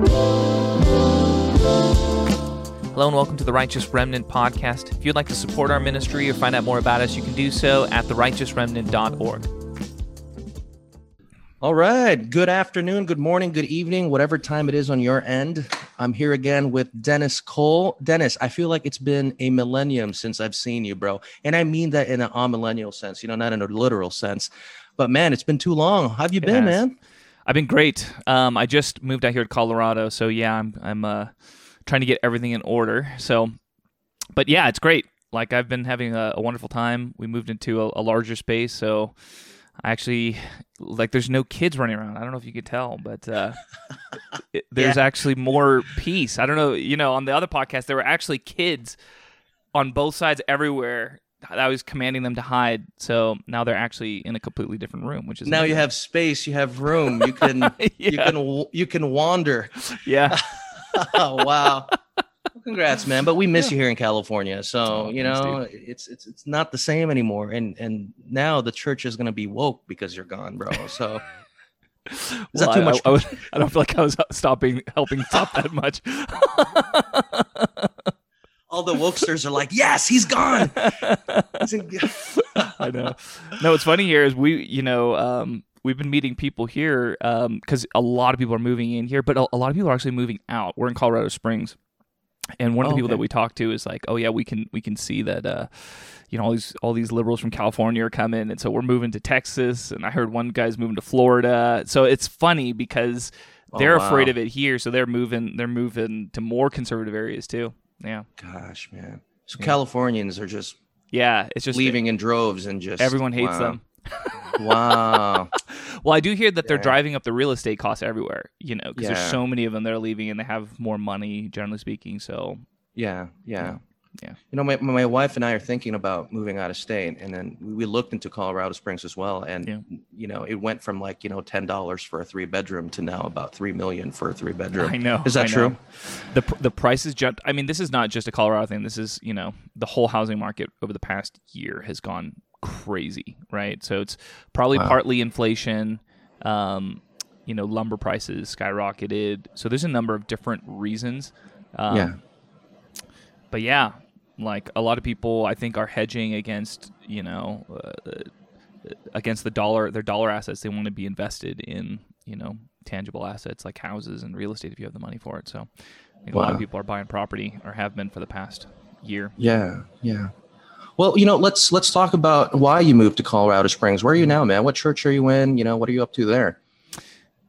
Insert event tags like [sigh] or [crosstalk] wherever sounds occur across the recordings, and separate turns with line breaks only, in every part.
Hello and welcome to the Righteous Remnant podcast. If you'd like to support our ministry or find out more about us, you can do so at therighteousremnant.org.
All right. Good afternoon, good morning, good evening, whatever time it is on your end. I'm here again with Dennis Cole. Dennis, I feel like it's been a millennium since I've seen you, bro. And I mean that in an amillennial sense, you know, not in a literal sense. But man, it's been too long. How have you
It
been,
has.
man?
I've been great. Um, I just moved out here to Colorado, so yeah, I'm I'm uh, trying to get everything in order. So, but yeah, it's great. Like I've been having a, a wonderful time. We moved into a, a larger space, so I actually like. There's no kids running around. I don't know if you could tell, but uh, [laughs] it, there's actually more peace. I don't know. You know, on the other podcast, there were actually kids on both sides everywhere. I was commanding them to hide, so now they're actually in a completely different room, which is
Now you have space, you have room, you can [laughs] you can you can wander.
yeah. [laughs]
oh wow. Congrats, man. But we miss you here in California. So,
Oh,
you
thanks,
know, it's it's it's not the same anymore. And and now the church is gonna be woke because you're gone, bro. So [laughs] is that too
I-
much?
I, I, was- I don't feel like I was uh, stopping, helping stop that much.
All the wokesters are like, yes, he's gone. [laughs]
I know. No, what's funny here is we, you know, um, we've been meeting people here because a lot of people are moving in here, but a, a lot of people are actually moving out. We're in Colorado Springs, and one of the
Oh,
people that we talked to is like, "Oh yeah, we can we can see that." Uh, you know, all these all these liberals from California are coming, and so we're moving to Texas. And I heard one guy's moving to Florida. So it's funny because
Oh,
they're afraid
wow.
of it here, so they're moving. They're moving to more conservative areas too. Yeah,
Gosh, man. So
Yeah.
Californians are just
yeah. It's just
leaving in droves and just
Everyone hates
wow.
them. [laughs]
wow. [laughs]
Well, I do hear that they're
Yeah.
driving up the real estate costs everywhere. You know, because
Yeah.
there's so many of them that are leaving, and they have more money, generally speaking. So
Yeah, yeah.
Yeah.
You know, my, my wife and I are thinking about moving out of state, and then we looked into Colorado Springs as well, and
Yeah.
you know, it went from like you know ten dollars for a three bedroom to now about three million for a three bedroom.
I know.
Is that
I know.
true?
The the prices jumped. I mean, this is not just a Colorado thing. This is you know the whole housing market over the past year has gone crazy, right? So it's probably
Wow.
partly inflation. Um, you know, lumber prices skyrocketed. So there's a number of different reasons. Um,
yeah,
but yeah, like a lot of people, I think are hedging against you know uh, against the dollar, their dollar assets. They want to be invested in you know tangible assets like houses and real estate if you have the money for it. So I think a lot of people are buying property or have been for the past year.
yeah, yeah. Well, you know, let's let's talk about why you moved to Colorado Springs. Where are you now, man? What church are you in? You know, what are you up to there?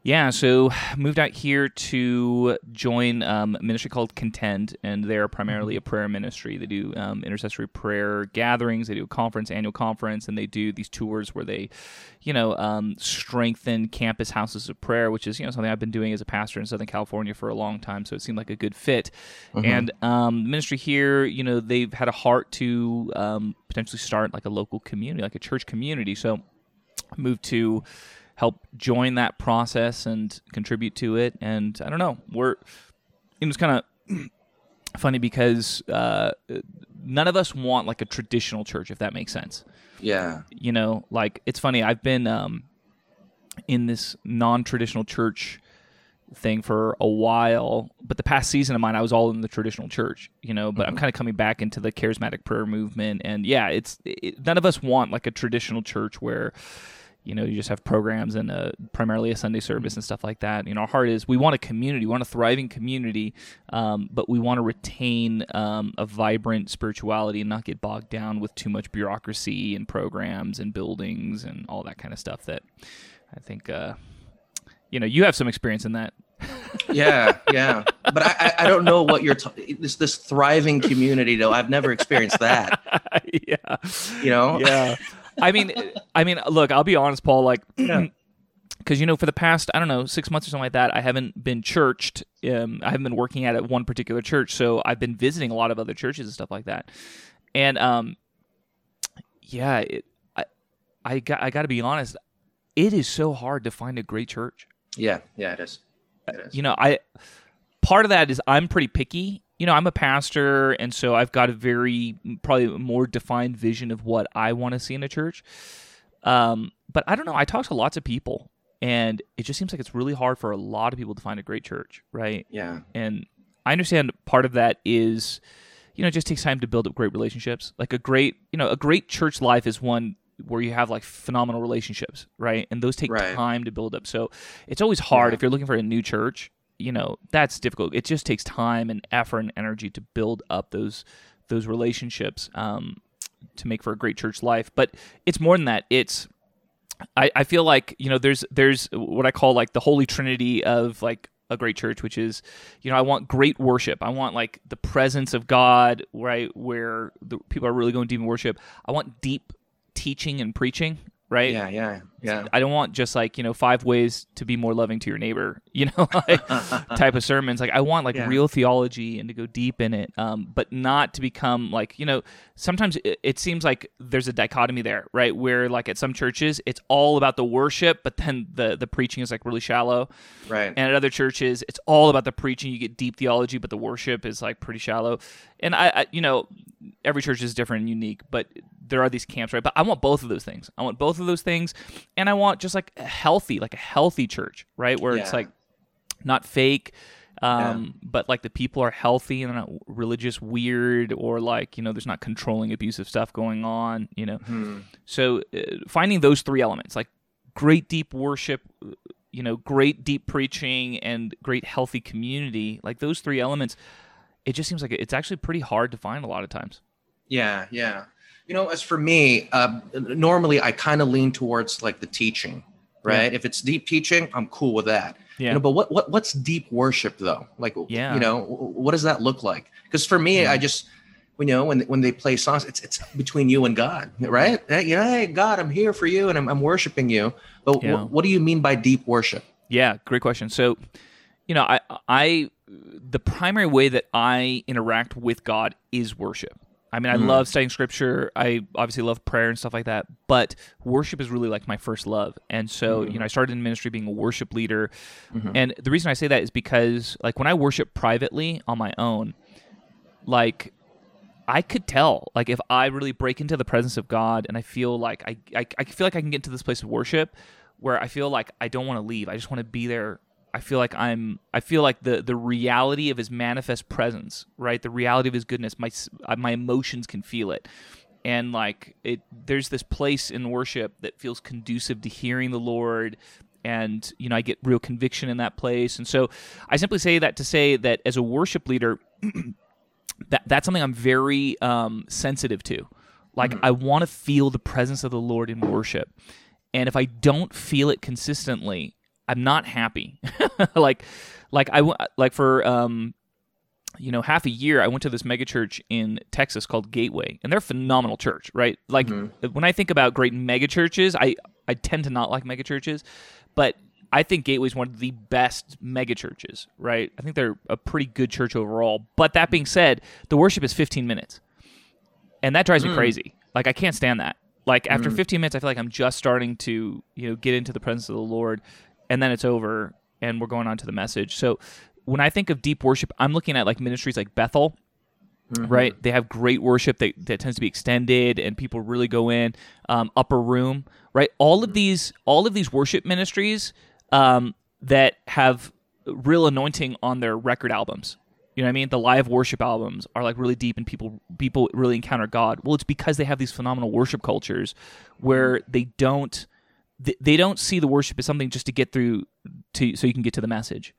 Yeah, so [sighs] moved out here to join um, a ministry called Contend, and they're primarily a prayer ministry. They do um, intercessory prayer gatherings, they do a conference, annual conference, and they do these tours where they, you know, um, strengthen campus houses of prayer, which is you know something I've been doing as a pastor in Southern California for a long time. So it seemed like a good fit. And um, the ministry here, you know, they've had a heart to um, potentially start like a local community, like a church community. So moved to help join that process and contribute to it. And I don't know, we're it was kind of funny because uh, none of us want like a traditional church, if that makes sense.
Yeah,
You know, like it's funny. I've been um, in this non-traditional church thing for a while, but the past season of mine, I was all in the traditional church. You know, but I'm kind of coming back into the charismatic prayer movement, and yeah, it's it, none of us want like a traditional church where you know you just have programs and a, primarily a sunday service and stuff like that you know our heart is we want a community we want a thriving community um, but we want to retain um, a vibrant spirituality and not get bogged down with too much bureaucracy and programs and buildings and all that kind of stuff that i think uh, you know you have some experience in that
yeah, yeah. But I, I, I don't know what you're. T- this this thriving community though. I've never experienced that. [laughs]
yeah
You know.
yeah [laughs] i mean i mean look i'll be honest paul like [clears throat] because [clears throat] you know for the past i don't know six months or something like that i haven't been churched um, i haven't been working at one particular church so i've been visiting a lot of other churches and stuff like that and um yeah it, i i got i got to be honest it is so hard to find a great church
Yeah, yeah. It is. It is.
you know i part of that is i'm pretty picky you know i'm a pastor and so i've got a very probably more defined vision of what i want to see in a church um, but i don't know i talk to lots of people and it just seems like it's really hard for a lot of people to find a great church, right?
Yeah.
And I understand part of that is, you know, it just takes time to build up great relationships. Like a great, you know, a great church life is one where you have like phenomenal relationships, right? And those take
Right.
time to build up. So it's always hard
Yeah.
if you're looking for a new church. You know, that's difficult. It just takes time and effort and energy to build up those those relationships um, to make for a great church life. But it's more than that. It's I, I feel like you know there's there's what I call like the holy trinity of like a great church, which is you know I want great worship. I want like the presence of God, right, where the people are really going deep in worship. I want deep teaching and preaching, right?
Yeah. Yeah. Yeah.
I don't want just like you know five ways to be more loving to your neighbor, [laughs] you know, like, [laughs] type of sermons. Like I want like
Yeah.
real theology and to go deep in it, um, but not to become like you know. Sometimes it, it seems like there's a dichotomy there, right? Where like at some churches it's all about the worship, but then the the preaching is like really shallow,
Right.
and at other churches it's all about the preaching. You get deep theology, but the worship is like pretty shallow. And I, I you know, every church is different and unique, but there are these camps, right? But I want both of those things. I want both of those things, and I want just like a healthy, like a healthy church, right? Where it's like not fake, um, but like the people are healthy and they're not religious weird or like you know there's not controlling abusive stuff going on, you know.
Hmm.
So uh, finding those three elements, like great deep worship, you know, great deep preaching, and great healthy community, like those three elements, it just seems like it's actually pretty hard to find a lot of times.
Yeah, yeah. You know, as for me, uh, normally I kind of lean towards like the teaching, right? If it's deep teaching, I'm cool with that.
Yeah.
You know, but what, what what's deep worship though? Like,
Yeah.
you know, what does that look like? Because for me, I just, you know, when when they play songs, it's it's between you and God, right? You know, hey God, I'm here for you, and I'm I'm worshiping you. But
Yeah.
what do you mean by deep worship?
Yeah, great question. So, you know, I I the primary way that I interact with God is worship. I mean, I hmm. love studying scripture. I obviously love prayer and stuff like that, but worship is really like my first love. And so, you hmm. know, I started in ministry being a worship leader. Hmm. And the reason I say that is because like when I worship privately on my own, like I could tell, like if I really break into the presence of God and I feel like I, I, I feel like I can get into this place of worship where I feel like I don't want to leave. I just want to be there. I feel like I'm. I feel like the the reality of His manifest presence, right? The reality of His goodness. My uh, my emotions can feel it, and like it. There's this place in worship that feels conducive to hearing the Lord, and you know I get real conviction in that place. And so I simply say that to say that as a worship leader, [clears throat] that that's something I'm very um, sensitive to. Like I want to feel the presence of the Lord in worship, and if I don't feel it consistently, I'm not happy. [laughs] like, like I like for um, you know half a year I went to this mega church in Texas called Gateway, and they're a phenomenal church, right? Like mm-hmm. when I think about great mega churches, I I tend to not like mega churches, but I think Gateway is one of the best mega churches, right? I think they're a pretty good church overall. But that being said, the worship is 15 minutes. And that drives me mm. crazy. Like I can't stand that. Like after mm. 15 minutes I feel like I'm just starting to, you know, get into the presence of the Lord and then it's over and we're going on to the message. So when I think of deep worship, I'm looking at like ministries like Bethel, right? They have great worship that, that tends to be extended and people really go in. Um, upper room, right? All of these, all of these worship ministries um, that have real anointing on their record albums. You know what I mean? The live worship albums are like really deep and people people really encounter God. Well, it's because they have these phenomenal worship cultures where they don't they, they don't see the worship as something just to get through to so you can get to the message.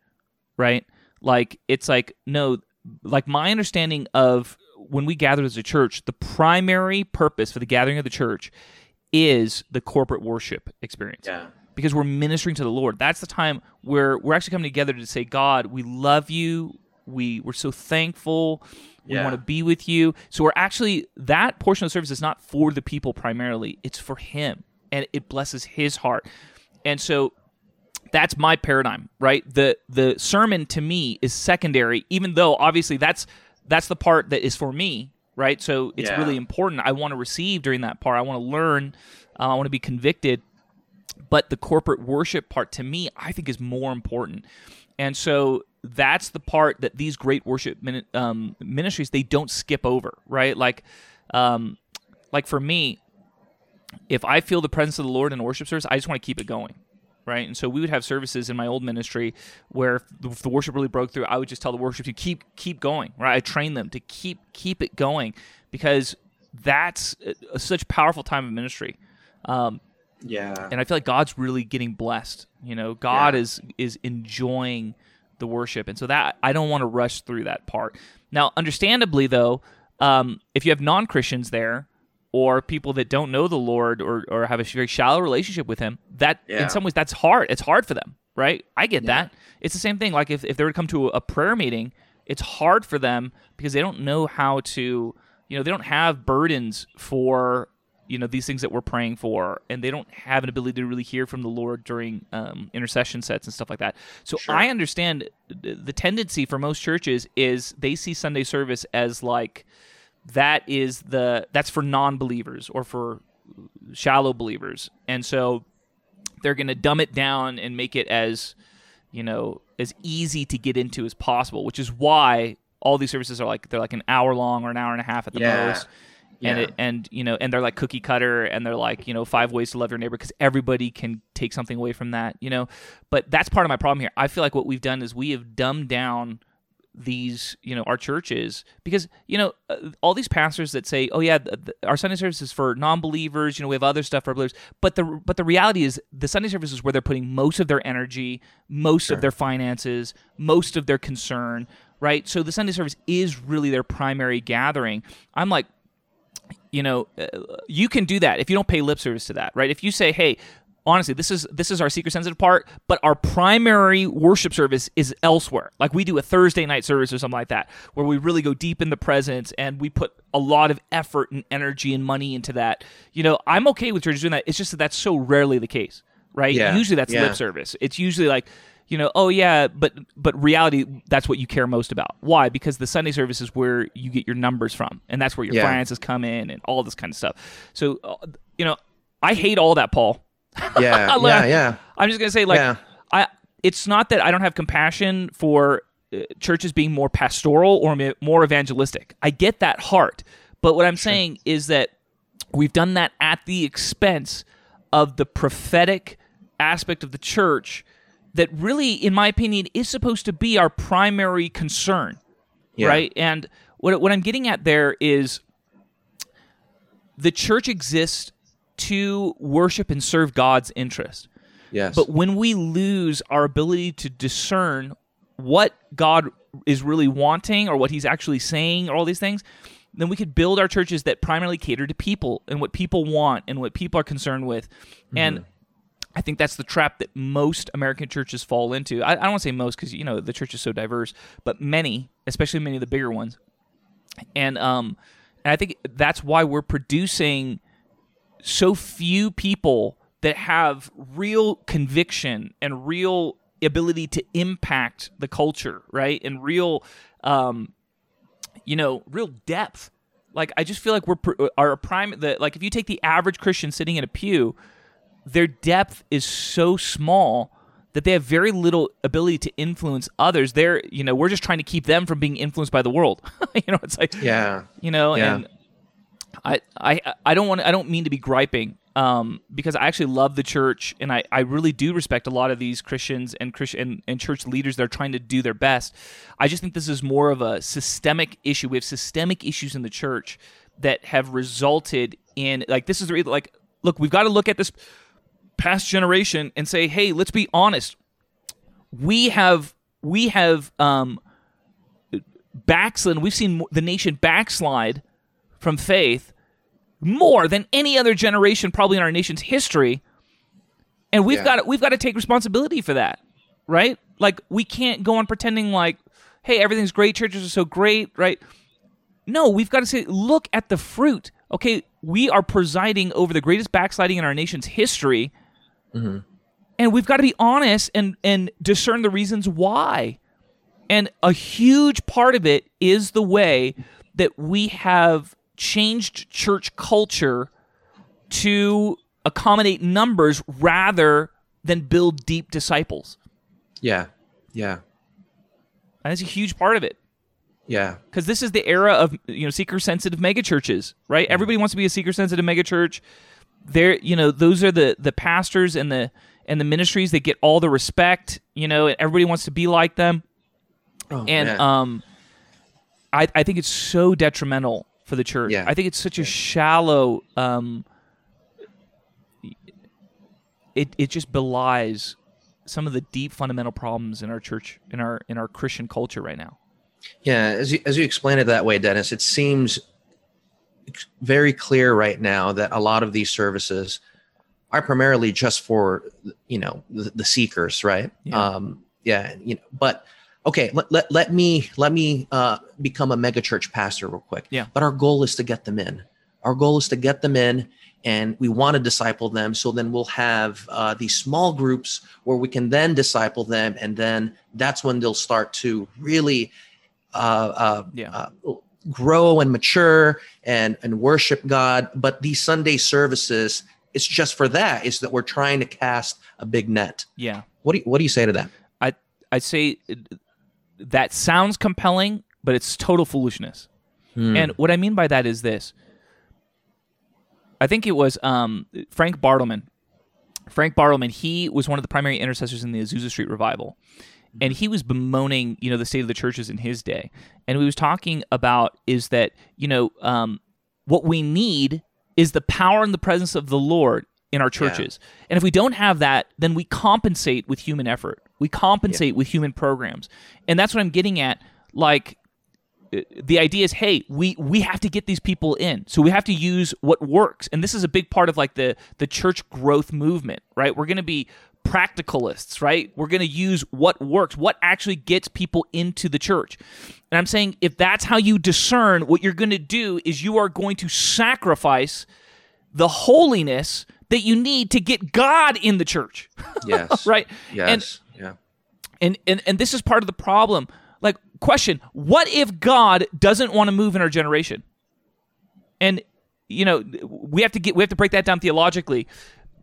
Right? Like it's like no like my understanding of when we gather as a church, the primary purpose for the gathering of the church is the corporate worship experience
Yeah.
because we're ministering to the Lord. That's the time where we're actually coming together to say, God, we love you. We we're so thankful. We
Yeah.
want to be with you. So we're actually that portion of the service is not for the people primarily. It's for Him, and it blesses His heart. And so that's my paradigm, right? The the sermon to me is secondary, even though obviously that's that's the part that is for me, right? So it's
Yeah.
really important. I want to receive during that part. I want to learn. Uh, I want to be convicted but the corporate worship part to me i think is more important and so that's the part that these great worship min- um, ministries they don't skip over right like um, like for me if i feel the presence of the lord in a worship service i just want to keep it going right? And so we would have services in my old ministry where if the worship really broke through, I would just tell the worship to keep keep going, right? I train them to keep keep it going because that's a, such powerful time of ministry. Um,
yeah,
and I feel like God's really getting blessed. You know, God
Yeah.
is is enjoying the worship, and so that I don't want to rush through that part. Now, understandably, though, um, if you have non Christians there or people that don't know the Lord or or have a very shallow relationship with Him, that
Yeah.
in some ways that's hard. It's hard for them, right? I get
Yeah.
that. It's the same thing. Like if if they were to come to a, a prayer meeting, it's hard for them because they don't know how to. You know, they don't have burdens for you know these things that we're praying for and they don't have an ability to really hear from the lord during um, intercession sets and stuff like that so
Sure.
i understand the tendency for most churches is they see sunday service as like that is the that's for non-believers or for shallow believers and so they're going to dumb it down and make it as you know as easy to get into as possible which is why all these services are like they're like an hour long or an hour and a half at the
Yeah.
most and
Yeah.
it, and you know and they're like cookie cutter and they're like you know five ways to love your neighbor because everybody can take something away from that you know but that's part of my problem here i feel like what we've done is we have dumbed down these you know our churches because you know uh, all these pastors that say oh yeah th- th- our sunday service is for non-believers you know we have other stuff for believers but the but the reality is the sunday service is where they're putting most of their energy most of their finances most of their concern right? So the sunday service is really their primary gathering. I'm like you know uh, you can do that if you don't pay lip service to that right? If you say hey honestly this is this is our seeker sensitive part but our primary worship service is elsewhere. Like we do a thursday night service or something like that where we really go deep in the presence and we put a lot of effort and energy and money into that. You know i'm okay with churches doing that. It's just that that's so rarely the case right?
Yeah,
usually that's
yeah.
lip service. It's usually like you know oh yeah but but reality that's what you care most about. Why? Because the sunday service is where you get your numbers from and that's where your
Yeah.
finances come in and all this kind of stuff. So uh, you know i hate all that paul [laughs]
yeah, yeah, yeah.
i'm just gonna say like
Yeah.
i it's not that i don't have compassion for uh, churches being more pastoral or more evangelistic i get that heart but what i'm saying is that we've done that at the expense of the prophetic aspect of the church that really in my opinion is supposed to be our primary concern
Yeah.
right and what, what i'm getting at there is the church exists to worship and serve god's interest
Yes.
but when we lose our ability to discern what God is really wanting or what he's actually saying or all these things, then we could build our churches that primarily cater to people and what people want and what people are concerned with. And I think that's the trap that most American churches fall into. I, I don't want to say most because you know the church is so diverse, but many, especially many of the bigger ones, and um, and I think that's why we're producing so few people that have real conviction and real ability to impact the culture, right? And real, um, you know, real depth. Like I just feel like we're pr- our prime. The, like if you take the average Christian sitting in a pew, their depth is so small that they have very little ability to influence others. They're, you know, we're just trying to keep them from being influenced by the world. [laughs] you know, it's like,
yeah.
you know,
Yeah.
and I, I, I don't want, I don't mean to be griping, um, because I actually love the church and I, I really do respect a lot of these Christians and Christian and, and church leaders that are trying to do their best. I just think this is more of a systemic issue. We have systemic issues in the church that have resulted in like this is the like look, we've got to look at this past generation and say, hey, let's be honest. We have we have um backslid. We've seen the nation backslide from faith more than any other generation probably in our nation's history. And we've
Yeah.
got to, we've got to take responsibility for that, right? Like we can't go on pretending like, hey, everything's great, churches are so great, right? No, we've got to say, look at the fruit. Okay, we are presiding over the greatest backsliding in our nation's history, mm-hmm. and we've got to be honest and and discern the reasons why. And a huge part of it is the way that we have changed church culture to accommodate numbers rather than build deep disciples.
Yeah. Yeah.
And that's a huge part of it.
Yeah.
because this is the era of you know seeker sensitive megachurches, right? Everybody wants to be a seeker sensitive megachurch. There, you know, those are the the pastors and the and the ministries they get all the respect, you know, and everybody wants to be like them.
Oh,
and
man.
um I I think it's so detrimental for the church.
Yeah.
I think it's such a shallow um it it just belies some of the deep fundamental problems in our church in our in our Christian culture right now.
Yeah, as you, as you explain it that way, Dennis, it seems very clear right now that a lot of these services are primarily just for you know the, the seekers, right?
Yeah.
Um, yeah, you know, but okay, let, let, let me let me uh, become a megachurch pastor real quick.
Yeah.
But our goal is to get them in. Our goal is to get them in, and we want to disciple them. So then we'll have uh, these small groups where we can then disciple them, and then that's when they'll start to really uh, uh,
Yeah.
uh, grow and mature and and worship God. But these Sunday services, it's just for that. Is that we're trying to cast a big net.
Yeah.
What do you, what do you say to that?
I I'd say that sounds compelling, but it's total foolishness.
Hmm.
And what I mean by that is this. I think it was um, Frank Bartleman. Frank Bartleman, he was one of the primary intercessors in the Azusa Street revival. And he was bemoaning, you know, the state of the churches in his day. And he was talking about is that, you know, um, what we need is the power and the presence of the Lord in our churches. And if we don't have that, then we compensate with human effort. We compensate with human programs. And that's what I'm getting at. Like, uh, the idea is hey we we have to get these people in so we have to use what works and this is a big part of like the the church growth movement right we're going to be practicalists right we're going to use what works what actually gets people into the church and i'm saying if that's how you discern what you're going to do is you are going to sacrifice the holiness that you need to get god in the church
Yes. [laughs]
right and
Yes.
And, and and this is part of the problem. Like question what if god doesn't want to move in our generation? And you know we have to get we have to break that down theologically.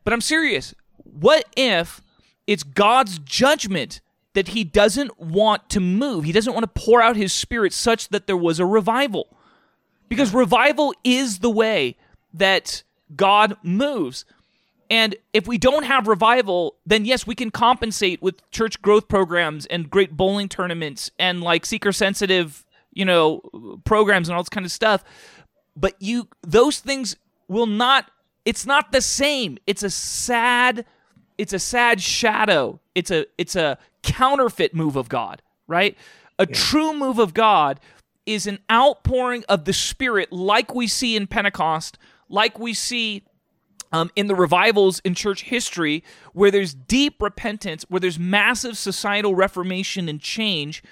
But i'm serious. What if it's god's judgment that he doesn't want to move? He doesn't want to pour out his spirit such that there was a revival. Because revival is the way that god moves and if we don't have revival, then yes, we can compensate with church growth programs and great bowling tournaments and like seeker sensitive, you know, programs and all this kind of stuff. But you those things will not it's not the same. It's a sad it's a sad shadow. It's a it's a counterfeit move of God, right? A true move of God is an outpouring of the spirit like we see in Pentecost, like we see um, in the revivals in church history where there's deep repentance, where there's massive societal reformation and change.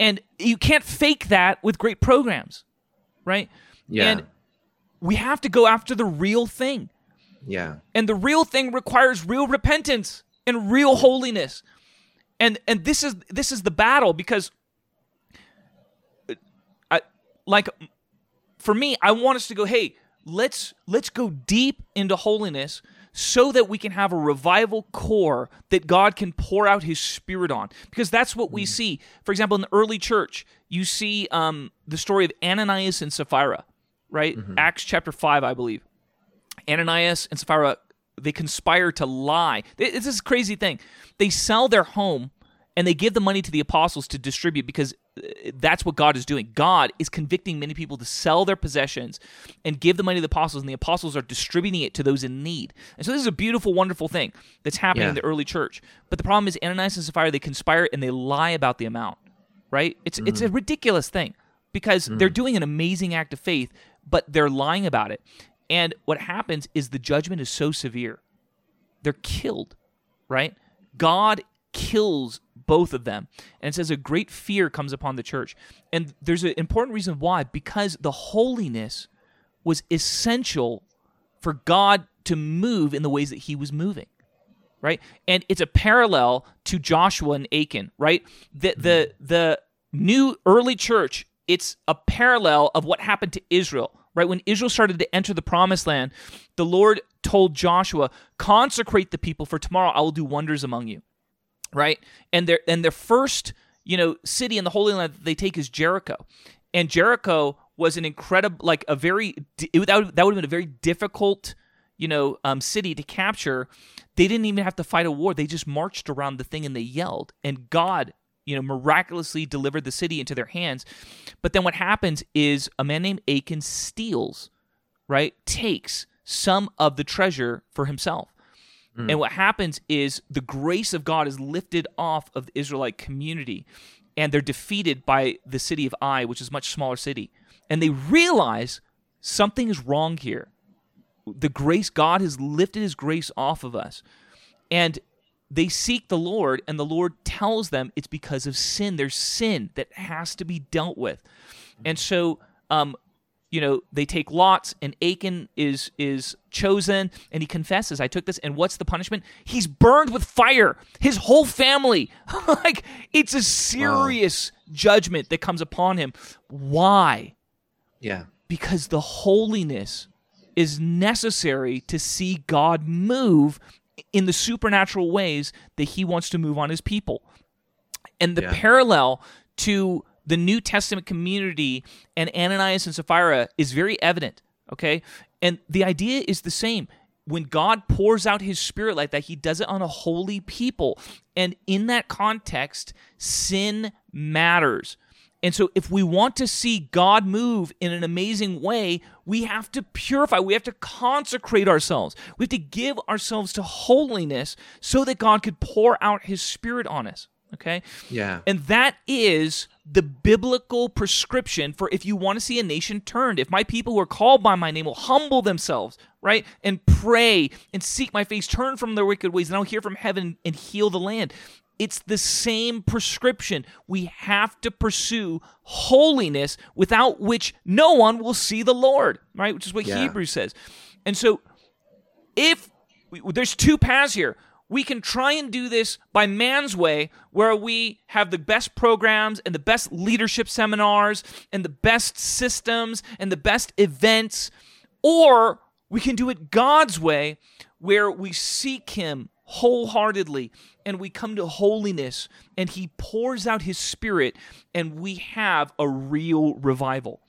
And you can't fake that with great programs, right?
Yeah.
And we have to go after the real thing.
Yeah.
And the real thing requires real repentance and real holiness. And and this is this is the battle because uh, I like for me, I want us to go, hey, let's let's go deep into holiness so that we can have a revival core that God can pour out his spirit on. Because that's what we see. For example, in the early church, you see um, the story of Ananias and Sapphira, right? Acts chapter 5, I believe. Ananias and Sapphira, they conspire to lie. It's this crazy thing. They sell their home and they give the money to the apostles to distribute because that's what God is doing. God is convicting many people to sell their possessions and give the money to the apostles, and the apostles are distributing it to those in need. And so this is a beautiful, wonderful thing that's happening in the early church. But the problem is Ananias and Sapphira, they conspire and they lie about the amount, right? It's it's a mm. ridiculous thing because they're mm. doing an amazing act of faith, but they're lying about it. And what happens is the judgment is so severe. They're killed, right? God kills both of them. And it says a great fear comes upon the church. And there's an important reason why because the holiness was essential for God to move in the ways that he was moving. Right? And it's a parallel to Joshua and Achan, right? The hmm. the the new early church, it's a parallel of what happened to Israel. Right? When Israel started to enter the promised land, the Lord told Joshua, consecrate the people for tomorrow I will do wonders among you right? And their and their first, you know, city in the Holy Land that they take is Jericho, and Jericho was an incredible, like a very it, that would, that would have been a very difficult, you know, um, city to capture, they didn't even have to fight a war. They just marched around the thing and they yelled, and God, you know, miraculously delivered the city into their hands. But then what happens is a man named Achan steals, right? Takes some of the treasure for himself. Mm. And what happens is the grace of God is lifted off of the Israelite community and they're defeated by the city of Ai, which is a much smaller city. And they realize something is wrong here. The grace, God has lifted his grace off of us. And they seek the Lord, and the Lord tells them it's because of sin. There's sin that has to be dealt with. And so um, you know they take lots and achan is is chosen and he confesses i took this and what's the punishment? He's burned with fire. His whole family. [laughs] Like it's a serious wow. judgment that comes upon him. Why?
Yeah.
Because the holiness is necessary to see god move in the supernatural ways that he wants to move on his people. And the yeah. parallel to the New Testament community and Ananias and Sapphira is very evident. Okay. And the idea is the same. When God pours out his spirit like that, he does it on a holy people. And in that context, sin matters. And so, if we want to see God move in an amazing way, we have to purify. We have to consecrate ourselves. We have to give ourselves to holiness so that God could pour out his spirit on us. Okay?
Yeah.
And that is the biblical prescription for if you want to see a nation turned. If my people who are called by my name will humble themselves, right? And pray and seek my face, turn from their wicked ways, and I'll hear from heaven and heal the land. It's the same prescription. We have to pursue holiness without which no one will see the Lord, right? Which is what yeah. Hebrews says. And so if there's two paths here we can try and do this by man's way, where we have the best programs and the best leadership seminars and the best systems and the best events, or we can do it God's way, where we seek Him wholeheartedly and we come to holiness and He pours out His Spirit and we have a real revival.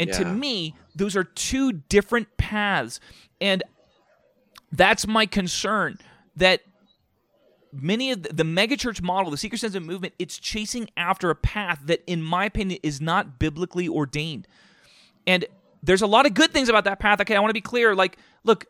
And yeah. to me, those are two different paths. And that's my concern that many of the, the megachurch model, the seeker sensitive movement, it's chasing after a path that, in my opinion, is not biblically ordained. And there's a lot of good things about that path. Okay, I want to be clear. Like, look,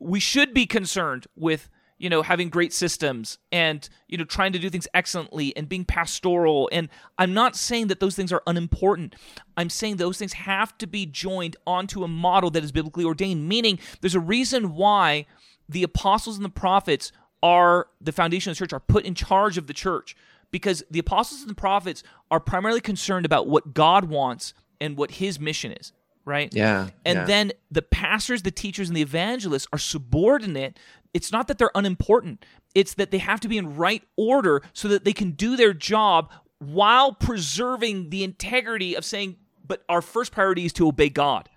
we should be concerned with you know having great systems and you know trying to do things excellently and being pastoral and i'm not saying that those things are unimportant i'm saying those things have to be joined onto a model that is biblically ordained meaning there's a reason why the apostles and the prophets are the foundation of the church, are put in charge of the church because the apostles and the prophets are primarily concerned about what God wants and what his mission is, right?
Yeah.
And
yeah.
then the pastors, the teachers, and the evangelists are subordinate. It's not that they're unimportant, it's that they have to be in right order so that they can do their job while preserving the integrity of saying, but our first priority is to obey God,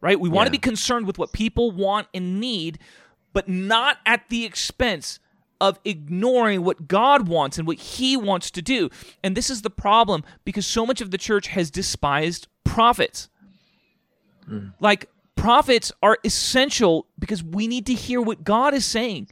right? We want yeah. to be concerned with what people want and need but not at the expense of ignoring what God wants and what He wants to do. And this is the problem because so much of the church has despised prophets. Mm. Like, prophets are essential because we need to hear what God is saying.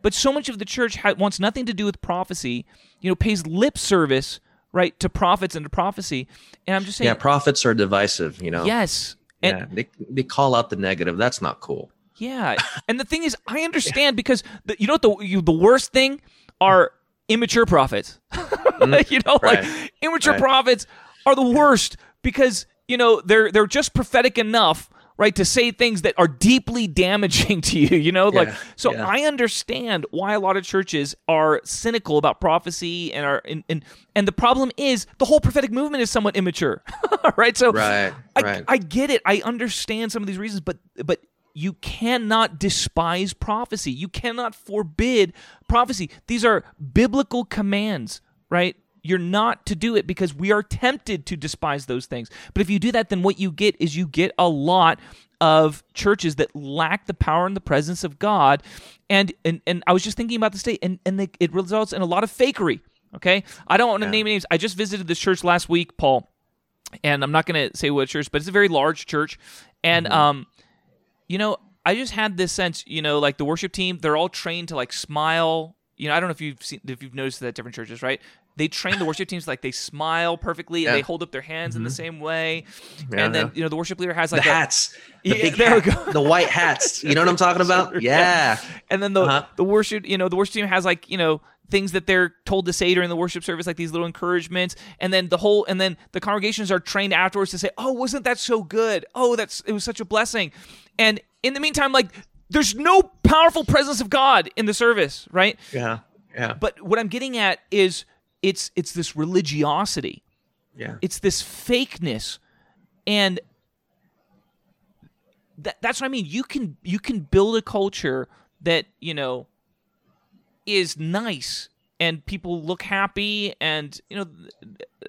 But so much of the church ha- wants nothing to do with prophecy, you know, pays lip service, right, to prophets and to prophecy. And I'm just saying.
Yeah, prophets are divisive, you know?
Yes.
And, yeah, they, they call out the negative. That's not cool.
Yeah, and the thing is, I [laughs] understand because the, you know what the you, the worst thing are immature prophets. Mm-hmm. [laughs] you know, right. like immature right. prophets are the worst because you know they're they're just prophetic enough right to say things that are deeply damaging [laughs] to you you know yeah, like so yeah. i understand why a lot of churches are cynical about prophecy and are and, and and the problem is the whole prophetic movement is somewhat immature right so
right,
I,
right.
I get it i understand some of these reasons but but you cannot despise prophecy. You cannot forbid prophecy. These are biblical commands, right? You're not to do it because we are tempted to despise those things. But if you do that, then what you get is you get a lot of churches that lack the power and the presence of God. And and, and I was just thinking about the state, and, and they, it results in a lot of fakery. Okay? I don't want to yeah. name names. I just visited this church last week, Paul, and I'm not going to say what church, but it's a very large church. And mm-hmm. um, you know, I just had this sense, you know, like the worship team, they're all trained to like smile. You know, I don't know if you've seen if you've noticed that at different churches, right? They train the worship teams like they smile perfectly
Yeah.
and they hold up their hands in the same way.
Yeah,
and then you know the worship leader has
the
like a,
hats, the
Yeah,
big
there we
hat,
go.
the white hats. You know what I'm talking about? [laughs] Yeah.
and then the
Uh-huh.
the worship you know the worship team has like you know things that they're told to say during the worship service like these little encouragements and then the whole and then the congregations are trained afterwards to say oh wasn't that so good oh that's it was such a blessing and in the meantime like there's no powerful presence of god in the service right
Yeah. Yeah.
but what i'm getting at is it's it's this religiosity
yeah.
it's this fakeness and that, that's what i mean you can you can build a culture that you know is nice and people look happy and you know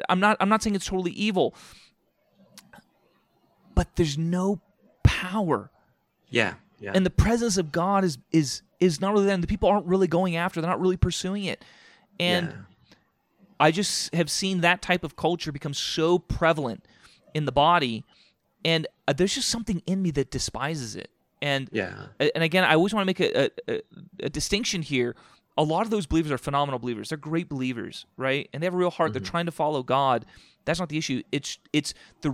i'm not i'm not saying it's totally evil but there's no power
Yeah. Yeah.
and the presence of god is is is not really there and the people aren't really going after they're not really pursuing it and
yeah.
I just have seen that type of culture become so prevalent in the body, and uh, there's just something in me that despises it. And
Yeah.
and again, I always want to make a, a, a distinction here. A lot of those believers are phenomenal believers. They're great believers, right? And they have a real heart. They're trying to follow God. That's not the issue. It's it's the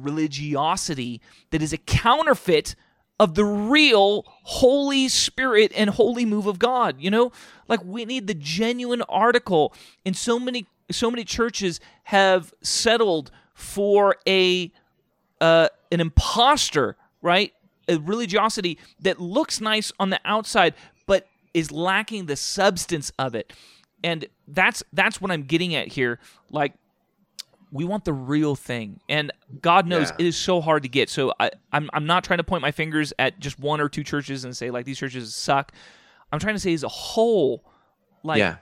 religiosity that is a counterfeit of the real Holy Spirit and holy move of God. You know, like we need the genuine article. And so many so many churches have settled for a uh, an imposter, right? A religiosity that looks nice on the outside, but is lacking the substance of it. And that's that's what I'm getting at here. Like we want the real thing, and God knows
Yeah.
it is so hard to get. So I, I'm I'm not trying to point my fingers at just one or two churches and say like these churches suck. I'm trying to say as a whole, like
yeah.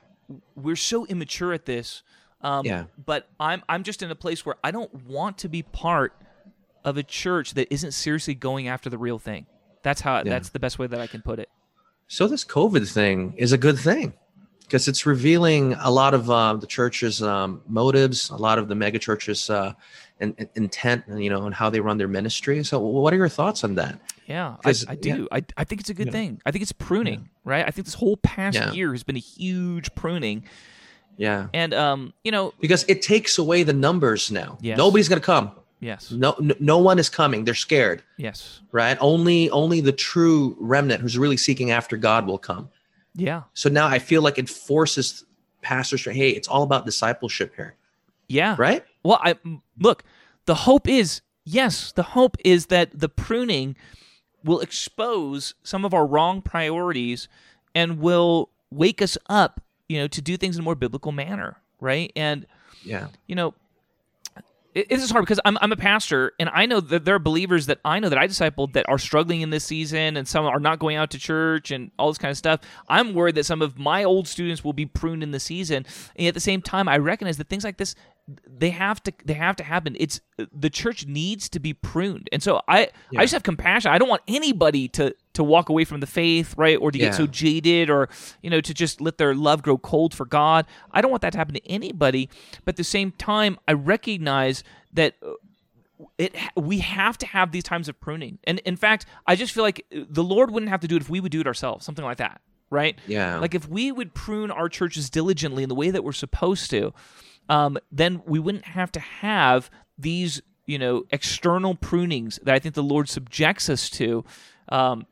We're so immature at this. Um,
Yeah.
But I'm I'm just in a place where I don't want to be part of a church that isn't seriously going after the real thing. That's how. That's the best way that I can put it.
So this COVID thing is a good thing because it's revealing a lot of uh, the church's um, motives, a lot of the mega churches' uh, in, in- intent, you know, and how they run their ministry. So, what are your thoughts on that?
Yeah, I,
'Cause-
I do. I, I think it's a good
Yeah.
thing. I think it's pruning, right? I think this whole past
Yeah.
year has been a huge pruning,
Yeah,
and um, you know,
because it takes away the numbers now.
Yes.
Nobody's gonna come.
yes,
No, no, no one is coming. They're scared,
yes,
right? Only, only the true remnant who's really seeking after God will come.
Yeah,
So now I feel like it forces pastors to, hey, it's all about discipleship here,
yeah.
right?
Well, I look. The hope is yes. The hope is that the pruning will expose some of our wrong priorities and will wake us up, you know, to do things in a more biblical manner, right? And
Yeah,
you know, this is hard because I'm, I'm a pastor and I know that there are believers that I know that I discipled that are struggling in this season and some are not going out to church and all this kind of stuff. I'm worried that some of my old students will be pruned in the season. And at the same time, I recognize that things like this, they have to, they have to happen. It's the church needs to be pruned. And so I,
Yeah.
I just have compassion. I don't want anybody to, to walk away from the faith, right? Or to
Yeah.
get so jaded or, you know, to just let their love grow cold for God. I don't want that to happen to anybody. But at the same time, I recognize that uh, it we have to have these times of pruning. And in fact, I just feel like the Lord wouldn't have to do it if we would do it ourselves, something like that, right?
yeah.
Like if we would prune our churches diligently in the way that we're supposed to, um, then we wouldn't have to have these, you know, external prunings that I think the Lord subjects us to. Um,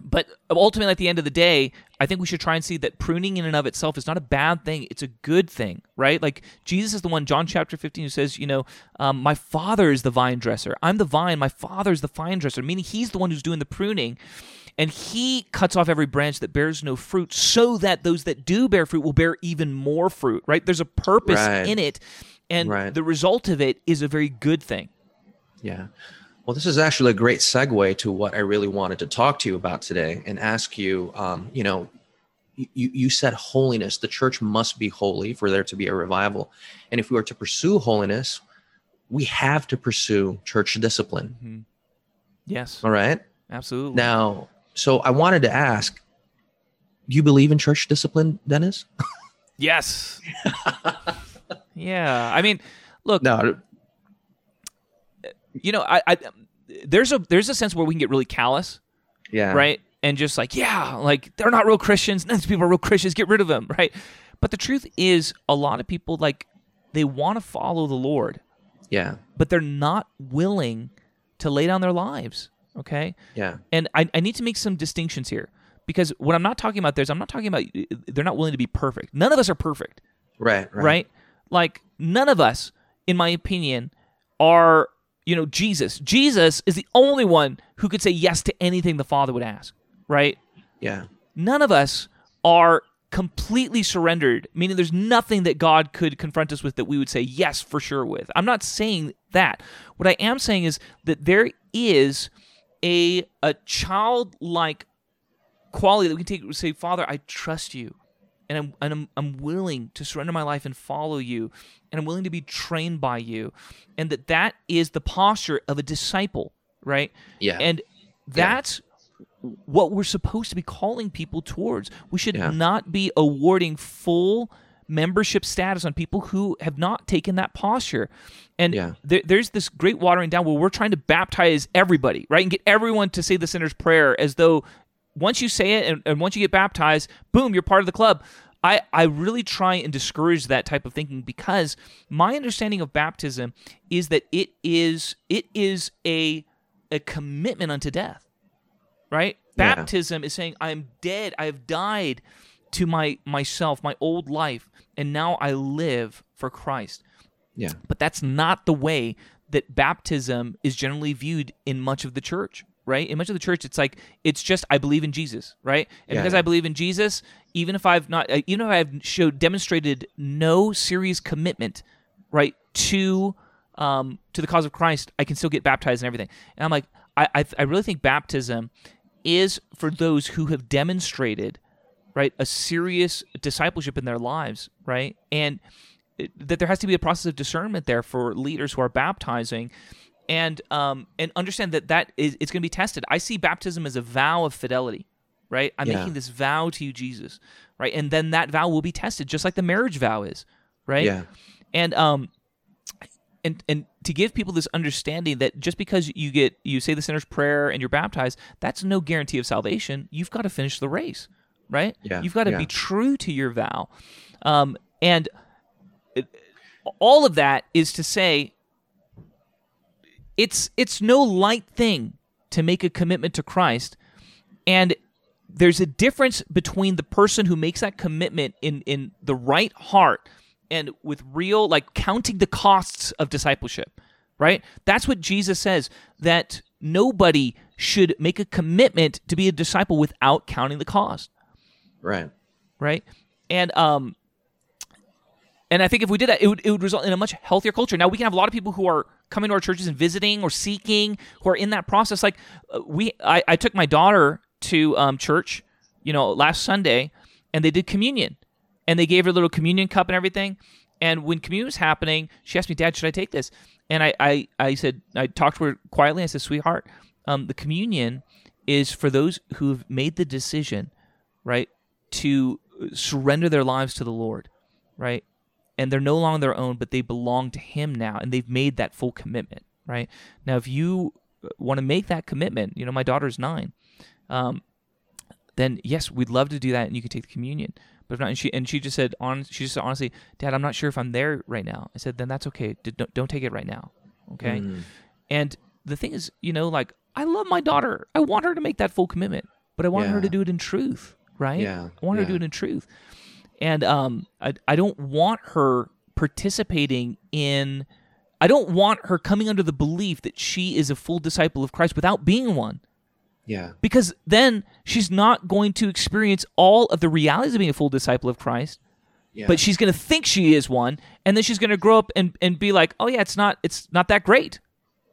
but ultimately, at the end of the day, I think we should try and see that pruning in and of itself is not a bad thing. It's a good thing, right? Like Jesus is the one, John chapter 15, who says, you know, um, my father is the vine dresser. I'm the vine. My father is the vine dresser, meaning he's the one who's doing the pruning. And he cuts off every branch that bears no fruit so that those that do bear fruit will bear even more fruit, right? There's a purpose
Right.
in it. And
Right.
the result of it is a very good thing.
Yeah. Well, this is actually a great segue to what I really wanted to talk to you about today and ask you. Um, you know, you, you said holiness. The church must be holy for there to be a revival. And if we are to pursue holiness, we have to pursue church discipline.
Yes,
All right.
absolutely.
Now, so I wanted to ask do you believe in church discipline, Dennis?
Yes. [laughs] yeah. I mean, look,
No.
you know, I, I there's a there's a sense where we can get really callous,
Yeah.
right? and just like, yeah, like they're not real Christians. None of these people are real Christians. Get rid of them, right? But the truth is, a lot of people like they want to follow the Lord,
Yeah.
but they're not willing to lay down their lives. Okay.
Yeah.
And I, I need to make some distinctions here because what I'm not talking about there is I'm not talking about uh, they're not willing to be perfect. None of us are perfect,
Right. Right.
right? Like none of us, in my opinion, are you know Jesus. Jesus is the only one who could say yes to anything the Father would ask, right?
Yeah.
None of us are completely surrendered, meaning there's nothing that God could confront us with that we would say yes for sure with. I'm not saying that. What I am saying is that there is a a childlike quality that we can take say, Father, I trust you. And I'm, and I'm, I'm willing to surrender my life and follow you. And I'm willing to be trained by you. And that that is the posture of a disciple, right?
Yeah.
And that's what we're supposed to be calling people towards. We should
Yeah.
not be awarding full membership status on people who have not taken that posture. And
Yeah.
there, there's this great watering down where we're trying to baptize everybody, right? And get everyone to say the sinner's prayer as though once you say it and, and once you get baptized, boom, you're part of the club. I, I really try and discourage that type of thinking because my understanding of baptism is that it is it is a a commitment unto death right
Yeah.
baptism is saying i'm dead i have died to my myself my old life and now i live for christ
Yeah.
but that's not the way that baptism is generally viewed in much of the church right in much of the church it's like it's just i believe in jesus right and
Yeah,
because
yeah.
i believe in jesus even if i've not uh, even if i've showed demonstrated no serious commitment right to um to the cause of christ i can still get baptized and everything and i'm like i i, I really think baptism is for those who have demonstrated right? A serious discipleship in their lives right? And that there has to be a process of discernment there for leaders who are baptizing. And um and understand that that is it's going to be tested. I see baptism as a vow of fidelity right? I'm
Yeah.
making this vow to you jesus right? And then that vow will be tested just like the marriage vow is right?
Yeah.
and um and and to give people this understanding that just because you get you say the sinner's prayer and you're baptized that's no guarantee of salvation. You've got to finish the race right?
Yeah,
you've got to
yeah.
be true to your vow. Um and it, all of that is to say it's it's no light thing to make a commitment to Christ. And there's a difference between the person who makes that commitment in in the right heart and with real like counting the costs of discipleship right? That's what jesus says that nobody should make a commitment to be a disciple without counting the cost
Right.
right? And um and i think if we did that it would, it would result in a much healthier culture. Now we can have a lot of people who are coming to our churches and visiting or seeking who are in that process. Like uh, we i, I took my daughter to um, church you know last sunday and they did communion. And they gave her a little communion cup and everything. And when communion was happening she asked me dad should i take this? And i i, I said i talked to her quietly. I said sweetheart um, the communion is for those who have made the decision right to surrender their lives to the lord right? And they're no longer their own but they belong to him now and they've made that full commitment right? Now if you want to make that commitment you know my daughter's nine um, then yes we'd love to do that and you can take the communion. But if not and she and she just said on she just said honestly dad i'm not sure if i'm there right now. I said then that's okay. Don't, don't take it right now. Okay?
Mm.
and the thing is you know like i love my daughter. I want her to make that full commitment but i want her to do it in truth right
Yeah,
i want her to do
yeah.
it in truth and um I, I don't want her participating in i don't want her coming under the belief that she is a full disciple of christ without being one
Yeah.
because then she's not going to experience all of the realities of being a full disciple of christ
Yeah.
but she's going to think she is one and then she's going to grow up and, and be like oh yeah it's not it's not that great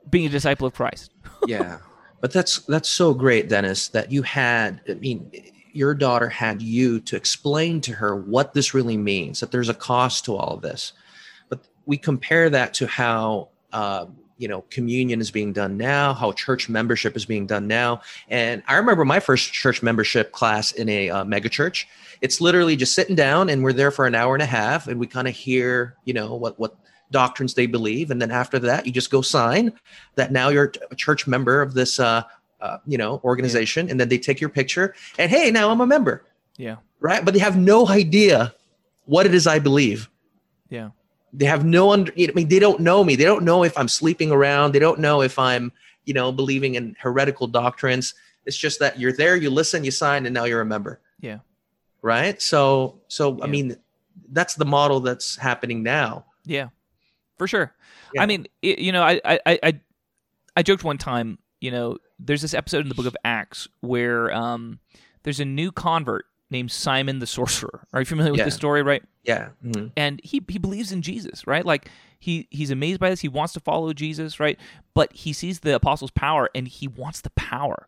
being a disciple of christ [laughs]
yeah but that's that's so great dennis that you had i mean your daughter had you to explain to her what this really means that there's a cost to all of this. But we compare that to how uh, you know communion is being done now how church membership is being done now. And i remember my first church membership class in a uh, mega church. It's literally just sitting down and we're there for an hour and a half and we kind of hear you know what what doctrines they believe. And then after that you just go sign that now you're a church member of this uh, uh, you know organization, and then they take your picture, and hey, now I'm a member,
Yeah.
right? But they have no idea what it is I believe.
Yeah.
They have no under. I mean, they don't know me. They don't know if I'm sleeping around. They don't know if I'm, you know, believing in heretical doctrines. It's just that you're there, you listen, you sign, and now you're a member.
Yeah.
Right. So, so I mean, that's the model that's happening now.
Yeah, for sure.
Yeah.
I mean, it, you know, I, I, I- I joked one time. You know, there's this episode in the Book of Acts where um, there's a new convert named Simon the sorcerer. Are you familiar with
Yeah.
the story? Right.
Yeah. Mhm.
and he he believes in Jesus, right? Like he he's amazed by this. He wants to follow Jesus, right? But he sees the apostles' power and he wants the power,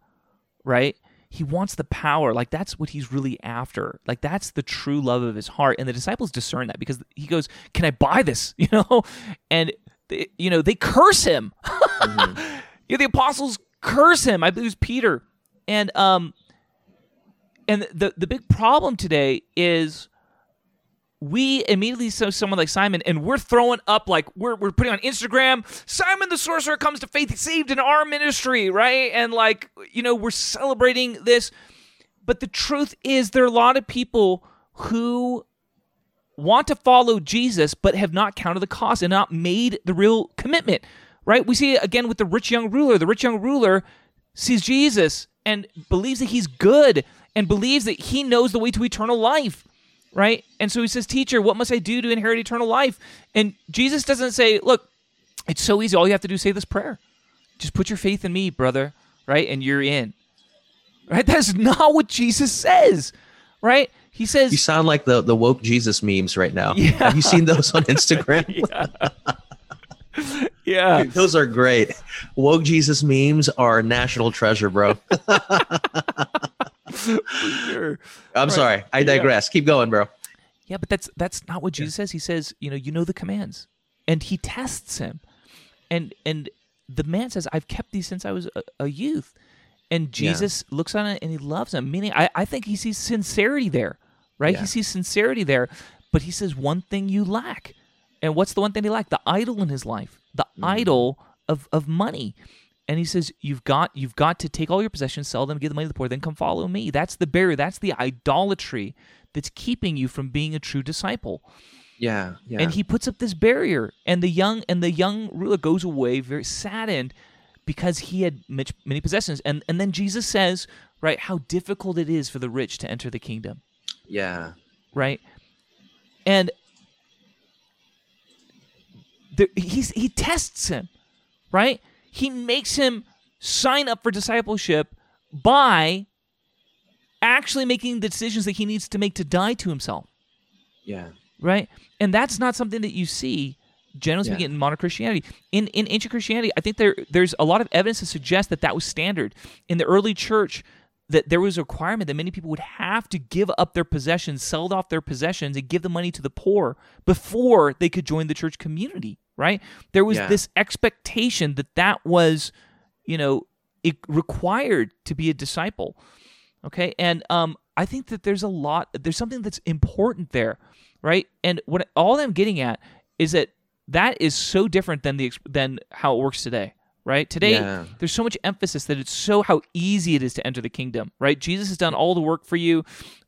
right? He wants the power. Like that's what he's really after. Like that's the true love of his heart. And the disciples discern that because he goes, "Can I buy this?" [laughs] You know, and they, you know they curse him. [laughs] you know, the apostles curse him. I believe it was Peter, and um, and the the big problem today is we immediately saw someone like Simon, and we're throwing up like we're we're putting on Instagram. Simon the sorcerer comes to faith, he's saved in our ministry, right? And like you know, we're celebrating this. But the truth is, there are a lot of people who want to follow Jesus, but have not counted the cost and not made the real commitment, right? We see it again with the rich young ruler. The rich young ruler sees Jesus and believes that he's good and believes that he knows the way to eternal life, right? And so he says, Teacher, what must I do to inherit eternal life? And Jesus doesn't say, Look, it's so easy. All you have to do is say this prayer. Just put your faith in me, brother, right? And you're in. Right? [laughs] That's not what Jesus says, right? He says,
You sound like the the woke Jesus memes right now. [laughs]
Yeah.
Have you seen those on Instagram? [laughs] [laughs]
Yeah.
Those are great. Woke Jesus memes are national treasure, bro. [laughs]
sure.
I'm
Right.
sorry. I
Yeah.
digress. Keep going, bro.
Yeah, but that's that's not what Jesus says. He says, you know, you know the commands, and he tests him, and and the man says, I've kept these since I was a, a youth, and
Yeah.
Jesus looks on it and he loves him. Meaning, I I think he sees sincerity there, right?
Yeah.
He sees sincerity there, but he says one thing you lack, and what's the one thing he lacked? The idol in his life, the
Mm-hmm.
idol of of money. And he says, "You've got you've got to take all your possessions, sell them, give the money to the poor, then come follow me." That's the barrier. That's the idolatry that's keeping you from being a true disciple.
Yeah. Yeah.
And he puts up this barrier, and the young and the young ruler goes away very saddened because he had much, many possessions. And and then Jesus says, right, how difficult it is for the rich to enter the kingdom,
yeah.
right? And the, he's he tests him, right? He makes him sign up for discipleship by actually making the decisions that he needs to make to die to himself
Yeah.
right? And that's not something that you see generally
Yeah.
speaking in modern Christianity. In in ancient Christianity, I think there there's a lot of evidence to suggest that that was standard in the early church. That there was a requirement that many people would have to give up their possessions, sell off their possessions, and give the money to the poor before they could join the church community. Right? There was
Yeah.
this expectation that that was, you know, it required to be a disciple. Okay, and um, I think that there's a lot. There's something that's important there, right? And what all I'm getting at is that that is so different than the than how it works today, right? Today,
Yeah.
there's so much emphasis that it's so how easy it is to enter the kingdom, right? Jesus has done all the work for you.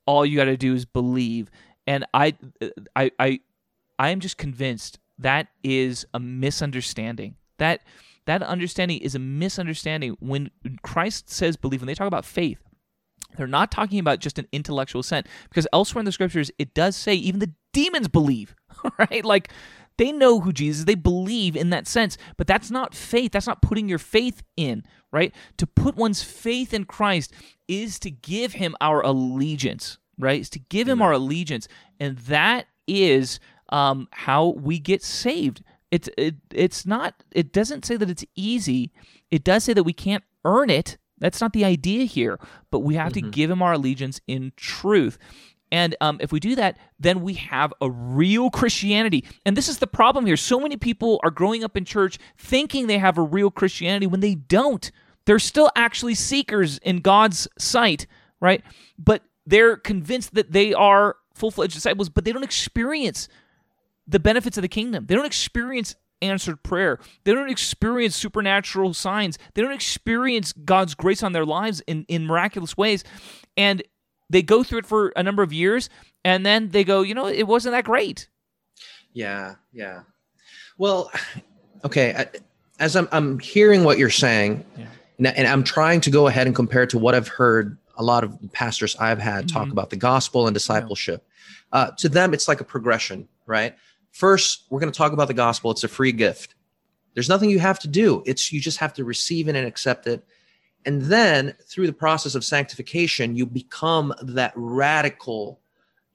All you got to do is believe, and I, I, I, I am just convinced that is a misunderstanding. That that understanding is a misunderstanding. When Christ says believe, when they talk about faith, they're not talking about just an intellectual sense because elsewhere in the scriptures it does say even the demons believe, [laughs] right? Like they know who Jesus is, they believe in that sense, but that's not faith. That's not putting your faith in, right? To put one's faith in Christ is to give him our allegiance, right? Is to give him our allegiance, and that is um, how we get saved. It's it, it's not. It doesn't say that it's easy. It does say that we can't earn it. That's not the idea here. But we have to give him our allegiance in truth. And um, if we do that, then we have a real Christianity. And this is the problem here. So many people are growing up in church thinking they have a real Christianity when they don't. They're still actually seekers in God's sight, right? But they're convinced that they are full fledged disciples, but they don't experience the benefits of the kingdom. They don't experience answered prayer. They don't experience supernatural signs. They don't experience God's grace on their lives in, in miraculous ways. And they go through it for a number of years and then they go, you know, it wasn't that great.
Yeah, yeah. Well, okay. As I'm, I'm hearing what you're saying, yeah. and, and I'm trying to go ahead and compare it to what I've heard a lot of pastors I've had mm-hmm. talk about the gospel and discipleship. Yeah. Uh, to them, it's like a progression, right? First, we're going to talk about the gospel. It's a free gift. There's nothing you have to do. It's you just have to receive it and accept it. And then through the process of sanctification, you become that radical,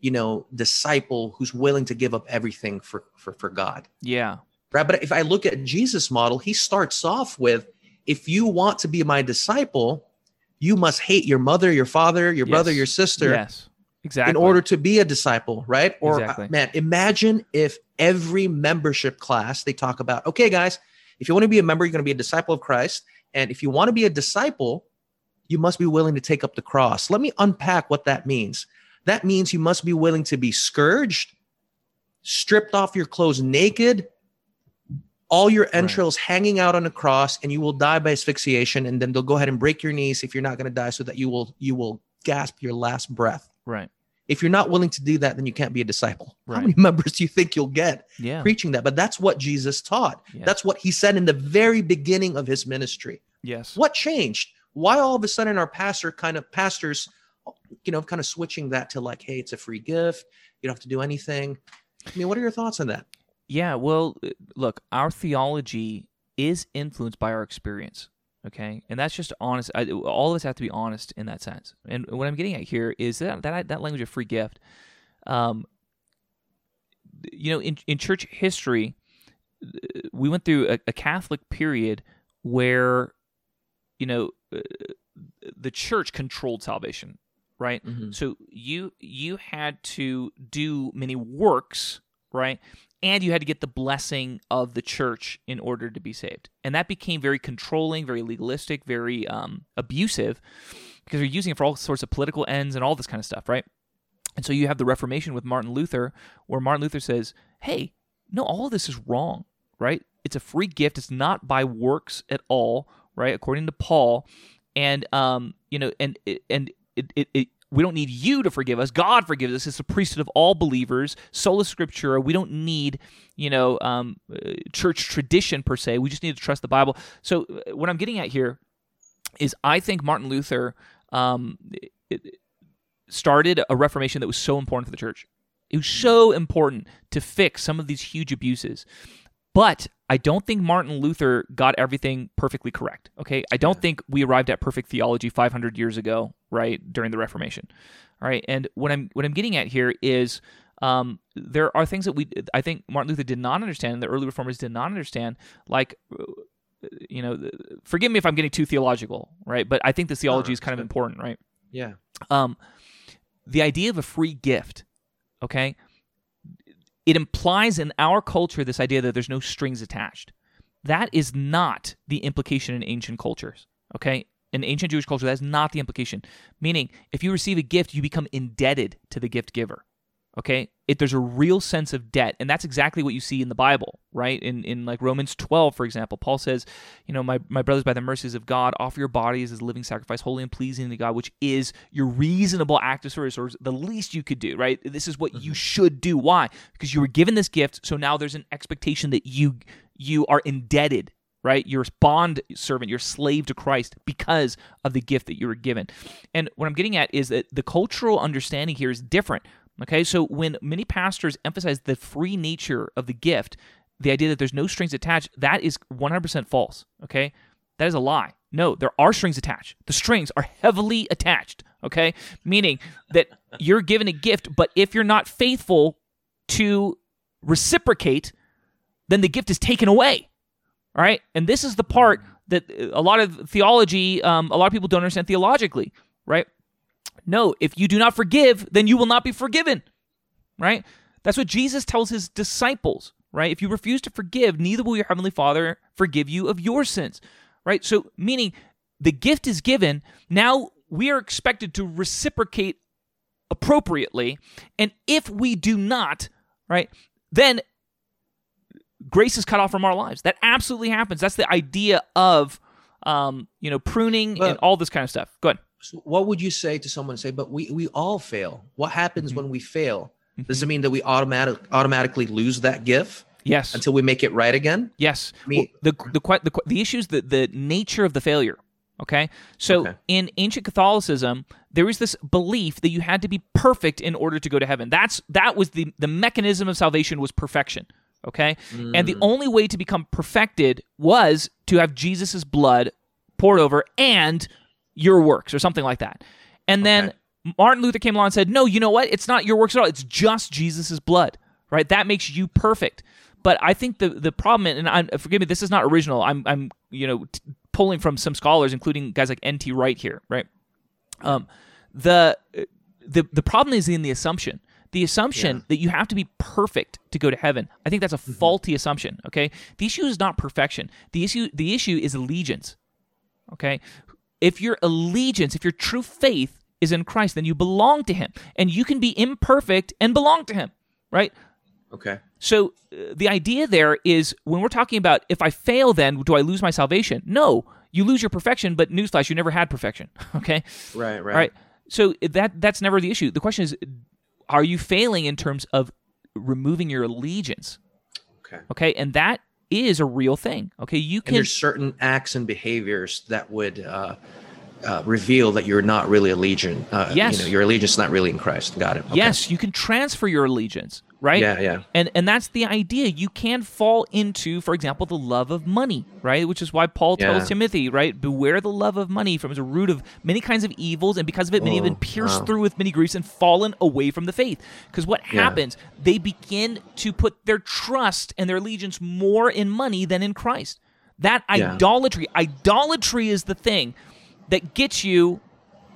you know, disciple who's willing to give up everything for for, for God.
Yeah.
Right. But if I look at Jesus' model, he starts off with if you want to be my disciple, you must hate your mother, your father, your yes. brother, your sister.
Yes. Exactly.
In order to be a disciple, right? Or uh, exactly. uh, man, imagine if every membership class they talk about, okay, guys, if you want to be a member, you're going to be a disciple of Christ. And if you want to be a disciple, you must be willing to take up the cross. Let me unpack what that means. That means you must be willing to be scourged, stripped off your clothes naked, all your entrails right. hanging out on a cross, and you will die by asphyxiation. And then they'll go ahead and break your knees if you're not going to die, so that you will you will gasp your last breath.
Right.
If you're not willing to do that, then you can't be a disciple. Right. How many [laughs] members do you think you'll get
yeah.
preaching that? But that's what Jesus taught. Yeah. That's what he said in the very beginning of his ministry.
Yes.
What changed? Why all of a sudden our pastor kind of pastors, you know, kind of switching that to like, hey, it's a free gift. You don't have to do anything. I mean, what are your thoughts on that?
Yeah, well, look, our theology is influenced by our experience. Okay, and that's just honest. I, all of us have to be honest in that sense. And what I'm getting at here is that that, that language of free gift. Um, you know, in in church history, we went through a, a Catholic period where, you know, uh, the church controlled salvation, right? Mm-hmm. So you you had to do many works, right? And you had to get the blessing of the church in order to be saved. And that became very controlling, very legalistic, very um, abusive because you're using it for all sorts of political ends and all this kind of stuff, right? And so you have the Reformation with Martin Luther, where Martin Luther says, hey, no, all of this is wrong, right? It's a free gift. It's not by works at all, right? According to Paul. And, um, you know, and, and, it, it, it, we don't need you to forgive us. God forgives us. It's the priesthood of all believers. Sola Scriptura. We don't need, you know, um, uh, church tradition per se. We just need to trust the Bible. So uh, what I'm getting at here is, I think Martin Luther um, started a reformation that was so important for the church. It was so important to fix some of these huge abuses. But I don't think Martin Luther got everything perfectly correct. Okay. I don't yeah. think we arrived at perfect theology 500 years ago, right, during the Reformation. All right. And what I'm what I'm getting at here is um, there are things that we I think Martin Luther did not understand, and the early reformers did not understand, like you know, forgive me if I'm getting too theological, right? But I think the theology is kind of important, right?
Yeah.
Um, the idea of a free gift, okay? It implies in our culture this idea that there's no strings attached. That is not the implication in ancient cultures. Okay? In ancient Jewish culture, that's not the implication. Meaning, if you receive a gift, you become indebted to the gift giver. Okay? If there's a real sense of debt, and that's exactly what you see in the Bible, right? In in like Romans 12, for example, Paul says, you know, my, my brothers, by the mercies of God, offer your bodies as a living sacrifice, holy and pleasing to God, which is your reasonable act of service, or the least you could do, right? This is what mm-hmm. you should do. Why? Because you were given this gift, so now there's an expectation that you you are indebted right? You're a bond servant, you're a slave to Christ because of the gift that you were given. And what I'm getting at is that the cultural understanding here is different Okay, so when many pastors emphasize the free nature of the gift, the idea that there's no strings attached, that is 100% false. Okay, that is a lie. No, there are strings attached. The strings are heavily attached. Okay, meaning that you're given a gift, but if you're not faithful to reciprocate, then the gift is taken away. All right, and this is the part that a lot of theology, um, a lot of people don't understand theologically. Right, no, if you do not forgive, then you will not be forgiven. Right? That's what Jesus tells his disciples, right? If you refuse to forgive, neither will your heavenly Father forgive you of your sins. Right? So meaning the gift is given, now we are expected to reciprocate appropriately, and if we do not, right, then grace is cut off from our lives. That absolutely happens. That's the idea of um, you know pruning
But-
and all this kind of stuff. Go ahead.
So what would you say to someone say, but we, we all fail? What happens
Mm-hmm.
when we fail? Does it mean that we automatic automatically lose that gift
Yes.
until we make it right again?
Yes.
I mean-
Well, the the the the issue is the the nature of the failure. Okay. So
Okay.
in ancient Catholicism, there was this belief that you had to be perfect in order to go to heaven. That's that was the the mechanism of salvation was perfection. Okay. And
Mm.
the only way to become perfected was to have Jesus' blood poured over and your works or something like that. And then
Okay.
Martin Luther came along and said, "No, you know what? It's not your works at all. It's just Jesus' blood, right? That makes you perfect." But I think the the problem, and I'm, forgive me, this is not original. I'm I'm you know t- pulling from some scholars, including guys like N.T. Wright here, right? Um, the the the problem is in the assumption. The assumption that you have to be perfect to go to heaven. I think that's a faulty assumption. Okay, the issue is not perfection. The issue the issue is allegiance. Okay, if your allegiance, if your true faith is in Christ, then you belong to Him, and you can be imperfect and belong to Him. Right.
Okay.
So uh, the idea there is when we're talking about if I fail, then do I lose my salvation? No, you lose your perfection. But newsflash, you never had perfection. [laughs] Okay.
Right, right.
All right. So that that's never the issue. The question is, are you failing in terms of removing your allegiance?
Okay.
Okay, and that is a real thing. Okay, you
And
can.
there's certain acts and behaviors that would uh, uh, reveal that you're not really allegiant. Uh,
Yes.
You know, your allegiance is not really in Christ. Got it. Okay.
Yes, you can transfer your allegiance, right?
Yeah, yeah.
And and that's the idea. You can fall into, for example, the love of money, right? Which is why Paul tells
Yeah.
Timothy, right? Beware the love of money, from it's a root of many kinds of evils, and because of it, many have been
Oh,
pierced
wow.
through with many griefs and fallen away from the faith. Because what
Yeah.
happens? They begin to put their trust and their allegiance more in money than in Christ. That
Yeah.
idolatry, idolatry is the thing that gets you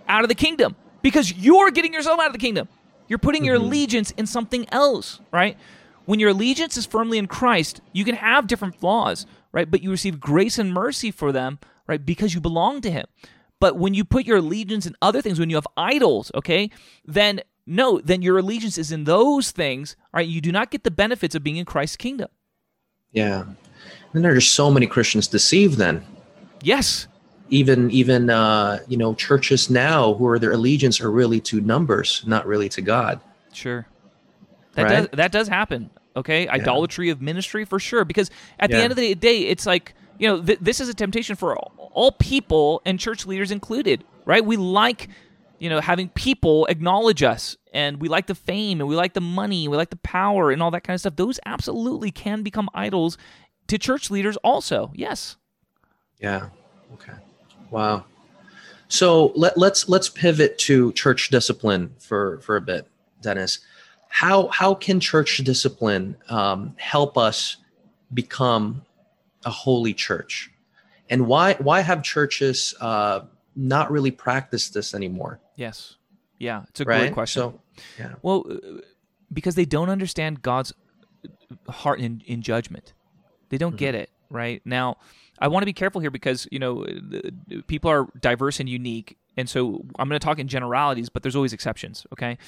out of the kingdom because you're getting yourself out of the kingdom. You're putting your mm-hmm. allegiance in something else, right? When your allegiance is firmly in Christ, you can have different flaws, right? But you receive grace and mercy for them, right? Because you belong to Him. But when you put your allegiance in other things, when you have idols, okay, then no, then your allegiance is in those things, all right? You do not get the benefits of being in Christ's kingdom.
Yeah. And there's so many Christians deceived then.
Yes,
Even even uh, you know, churches now who are their allegiance are really to numbers, not really to God.
Sure. That
Right?
does that does happen. Okay, idolatry of ministry for sure. Because at the end of the day, it's like you know th- this is a temptation for all, all people and church leaders included. Right? We like you know having people acknowledge us, and we like the fame, and we like the money, and we like the power, and all that kind of stuff. Those absolutely can become idols to church leaders. Also, yes.
Yeah. Okay. Wow. So let, let's let's pivot to church discipline for for a bit, Dennis. How how can church discipline um, help us become a holy church, and why why have churches uh, not really practiced this anymore?
Yes. Yeah. It's a
Right.
great question.
So yeah.
Well, uh, because they don't understand God's heart in, in judgment. They don't get it, right? Now, I want to be careful here because, you know, people are diverse and unique. And so I'm going to talk in generalities, but there's always exceptions, okay?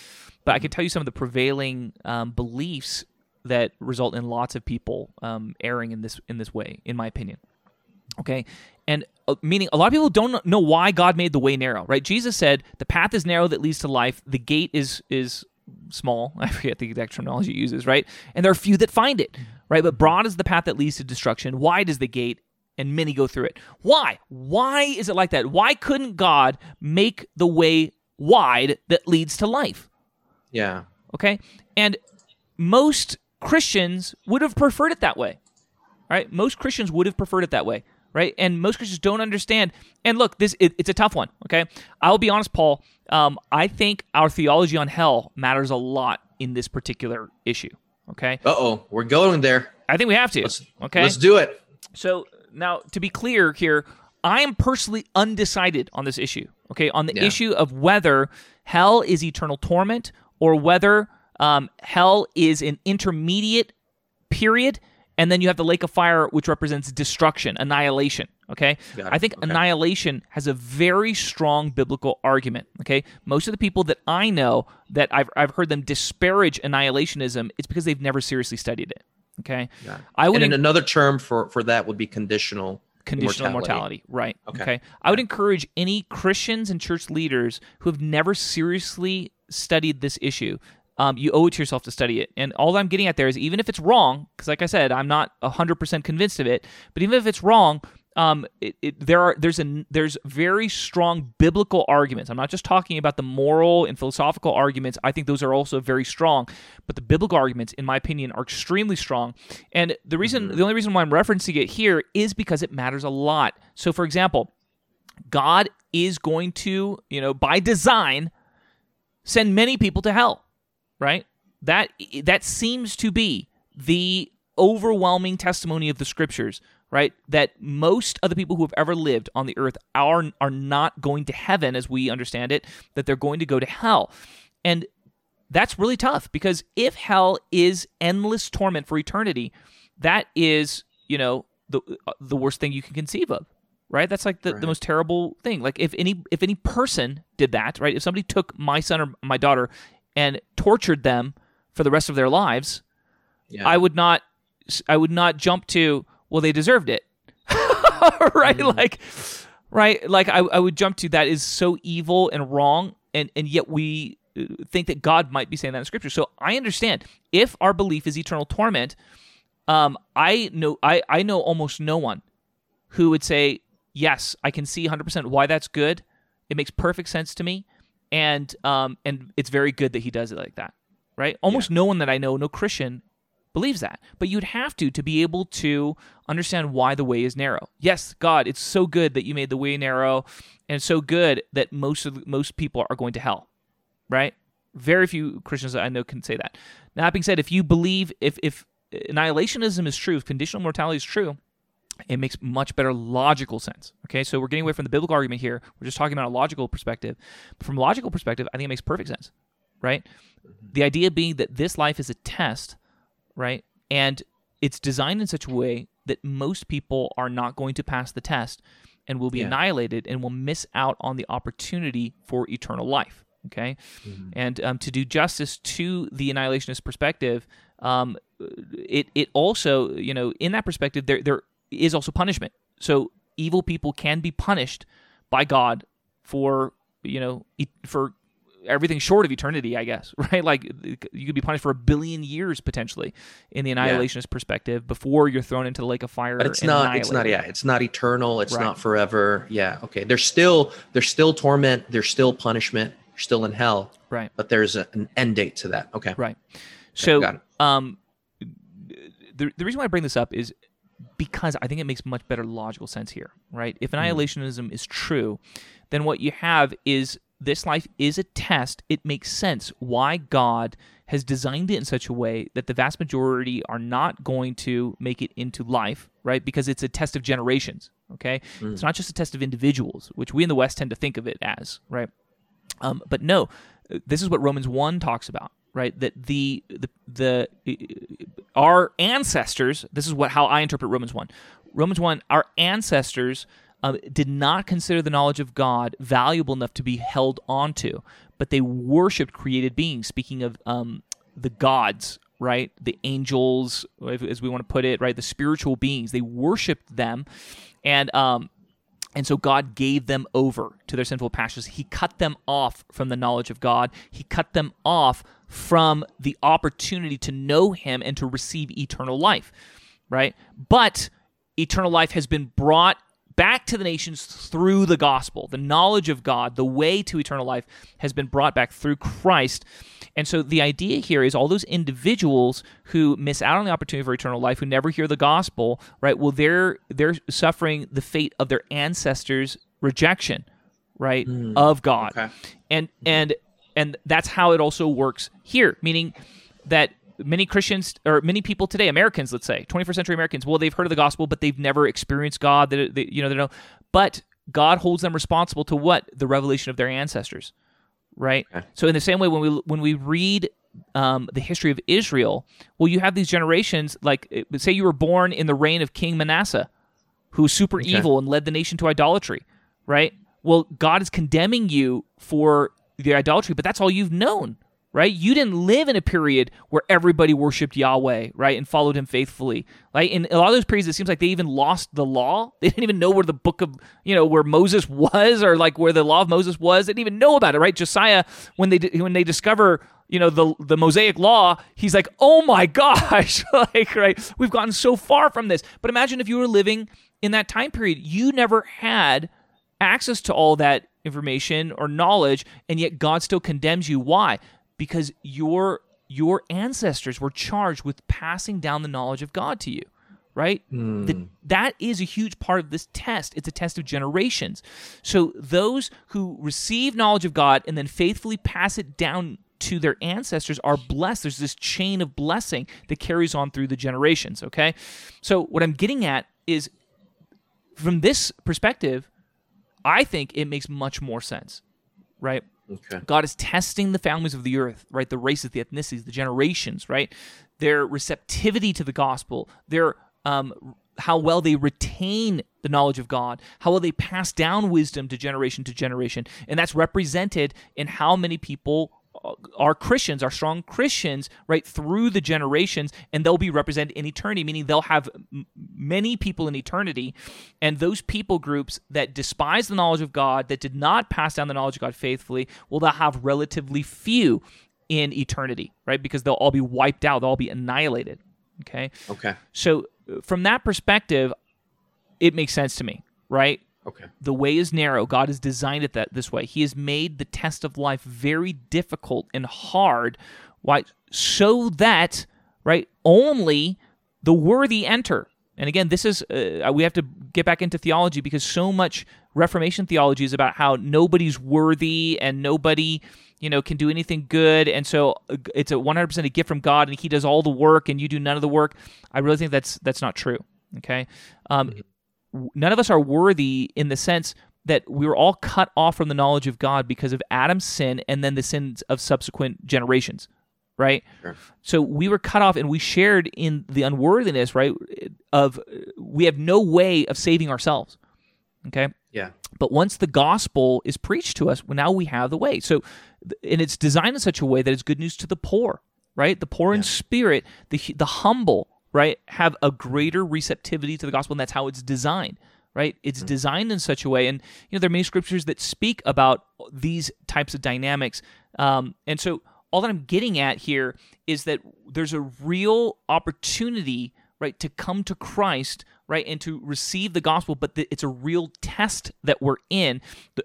But I can tell you some of the prevailing um, beliefs that result in lots of people um, erring in this in this way, in my opinion. Okay, and uh, meaning a lot of people don't know why God made the way narrow, right? Jesus said, "The path is narrow that leads to life. The gate is is small. [laughs] I forget the exact terminology he uses, right? And there are few that find it, right? But broad is the path that leads to destruction. Wide is the gate, and many go through it. Why? Why is it like that? Why couldn't God make the way wide that leads to life?
Yeah.
Okay, and most Christians would have preferred it that way, right? Most Christians would have preferred it that way, right? And most Christians don't understand. And look, this it, it's a tough one. Okay, I'll be honest, Paul. Um, I think our theology on hell matters a lot in this particular issue. Okay,
Uh oh, we're going there.
I think we have to.
Let's
okay,
let's do it.
so now, to be clear here, I am personally undecided on this issue. Okay, on the
Yeah.
issue of whether hell is eternal torment or whether um, hell is an intermediate period, and then you have the lake of fire, which represents destruction, annihilation. Okay, I think
Okay.
annihilation has a very strong biblical argument. Okay, most of the people that I know that I've I've heard them disparage annihilationism, it's because they've never seriously studied it. Okay,
Yeah.
I would
and then another term for for that would be conditional.
conditional
Immortality.
mortality. Right.
Okay.
Okay. I would encourage any Christians and church leaders who have never seriously studied this issue. Um, you owe it to yourself to study it. And all I'm getting at there is even if it's wrong, because like I said, I'm not 100% convinced of it, but even if it's wrong, um, it, it, there are there's a there's very strong biblical arguments. I'm not just talking about the moral and philosophical arguments. I think those are also very strong, but the biblical arguments, in my opinion, are extremely strong. And the reason, the only reason why I'm referencing it here is because it matters a lot. So, for example, God is going to, you know, by design, send many people to hell, right? That that seems to be the overwhelming testimony of the scriptures, right? That most of the people who have ever lived on the earth are are not going to heaven as we understand it, that they're going to go to hell. And that's really tough because if hell is endless torment for eternity, that is, you know, the uh, the worst thing you can conceive of. Right? That's like the, the most terrible thing. Like if any if any person did that, right? If somebody took my son or my daughter and tortured them for the rest of their lives,
Yeah.
I would not I would not jump to well they deserved it. [laughs] right? Like right? Like I, I would jump to that is so evil and wrong and and yet we uh, think that God might be saying that in scripture. So I understand if our belief is eternal torment, um I know I I know almost no one who would say yes, I can see 100% why that's good. It makes perfect sense to me and um and it's very good that he does it like that. Right? Almost no one that I know, no Christian believes that. But you'd have to to be able to understand why the way is narrow. Yes, God, it's so good that you made the way narrow and so good that most of most people are going to hell. Right? Very few Christians that I know can say that. Now, that being said, if you believe if if annihilationism is true, if conditional mortality is true, it makes much better logical sense. Okay, so we're getting away from the biblical argument here. We're just talking about a logical perspective. But from a logical perspective, I think it makes perfect sense, right? Mm-hmm. The idea being that this life is a test, right? And it's designed in such a way that most people are not going to pass the test and will be
Yeah.
annihilated and will miss out on the opportunity for eternal life. Okay, and um, to do justice to the annihilationist perspective, um, it it also you know in that perspective there there is also punishment. So evil people can be punished by God for you know for everything short of eternity, I guess, [laughs] right? Like you could be punished for a billion years potentially in the annihilationist perspective before you're thrown into the lake of fire.
but it's not it's not yeah it's not eternal it's
Right.
not forever yeah okay there's still there's still torment there's still punishment you're still in hell
Right.
but there's a, an end date to that okay
Right. So,
got it.
um, the the reason why I bring this up is because I think it makes much better logical sense here, right? If annihilationism is true, then what you have is this life is a test. It makes sense why God has designed it in such a way that the vast majority are not going to make it into life, right? Because it's a test of generations, okay? It's not just a test of individuals, which we in the West tend to think of it as, right? Um, but no, this is what Romans one talks about, right? That the the the our ancestors. This is what how I interpret Romans one. Romans one, our ancestors um, did not consider the knowledge of God valuable enough to be held onto, but they worshipped created beings. Speaking of um, the gods, right? The angels, as we want to put it, right? The spiritual beings. They worshipped them, and um, and so God gave them over to their sinful passions. He cut them off from the knowledge of God. He cut them off from the opportunity to know Him and to receive eternal life, right? But eternal life has been brought back to the nations through the gospel. The knowledge of God, the way to eternal life, has been brought back through Christ. And so the idea here is all those individuals who miss out on the opportunity for eternal life, who never hear the gospel, right? Well, they're they're suffering the fate of their ancestors' rejection, right, hmm. of God,
okay.
and and and that's how it also works here, meaning that many Christians or many people today, Americans, let's say, 21st century Americans, well, they've heard of the gospel, but they've never experienced God. They, they, you know, they don't. But God holds them responsible to what the revelation of their ancestors, right?
Okay.
So in the same way, when we when we read um, the history of Israel, well, you have these generations. Like, say you were born in the reign of King Manasseh, who was super evil and led the nation to idolatry, right? Well, God is condemning you for the idolatry, but that's all you've known, right? You didn't live in a period where everybody worshiped Yahweh, right, and followed him faithfully. Like in a lot of those periods, it seems like they even lost the law. They didn't even know where the book of, you know, where Moses [laughs] was, or like where the law of Moses was. They didn't even know about it, right? Josiah, when they when they discover, you know, the the Mosaic law, he's like, oh my [laughs] gosh, [laughs] like right, we've gotten so far from this. But imagine if you were living in that time period, you never had access to all that information or knowledge, and yet God still condemns you. Why? Because your your ancestors were charged with passing down the knowledge of God to you, right?
Hmm.
The- that is a huge part of this test. It's a test of generations. So those who receive knowledge of God and then faithfully pass it down to their ancestors are blessed. There's this chain of blessing that carries on through the generations, okay? So what I'm getting at is from this perspective, I think it makes much more sense, right?
Okay.
God is testing the families of the earth, right? The races, the ethnicities, the generations, right? Their receptivity to the gospel, their um, how well they retain the knowledge of God, how well they pass down wisdom to generation to generation, and that's represented in how many people are Christians, are strong Christians, right through the generations, and they'll be represented in eternity, meaning they'll have m- many people in eternity, and those people groups that despise the knowledge of God, that did not pass down the knowledge of God faithfully, will they'll have relatively few in eternity, right? Because they'll all be wiped out, they'll all be annihilated. Okay,
Okay.
so from that perspective, it makes sense to me, right?
Okay.
the way is narrow. God has designed it that this way. He has made the test of life very difficult and hard. Why? So that right only the worthy enter. And again, this is uh, we have to get back into theology because so much Reformation theology is about how nobody's worthy and nobody you know can do anything good and so uh, it's a 100% a gift from god and he does all the work and you do none of the work i really think that's that's not true okay um, none of us are worthy in the sense that we were all cut off from the knowledge of God because of Adam's sin and then the sins of subsequent generations, right?
Sure.
So we were cut off and we shared in the unworthiness, right? Of we have no way of saving ourselves. Okay?
Yeah.
But once the gospel is preached to us, well, now we have the way. So, and it's designed in such a way that it's good news to the poor, right? The poor in spirit, the the humble, right, have a greater receptivity to the gospel, and that's how it's designed, right? It's designed in such a way, and you know there are many scriptures that speak about these types of dynamics, um, and so all that I'm getting at here is that there's a real opportunity, right, to come to Christ, right, and to receive the gospel, but the, it's a real test that we're in,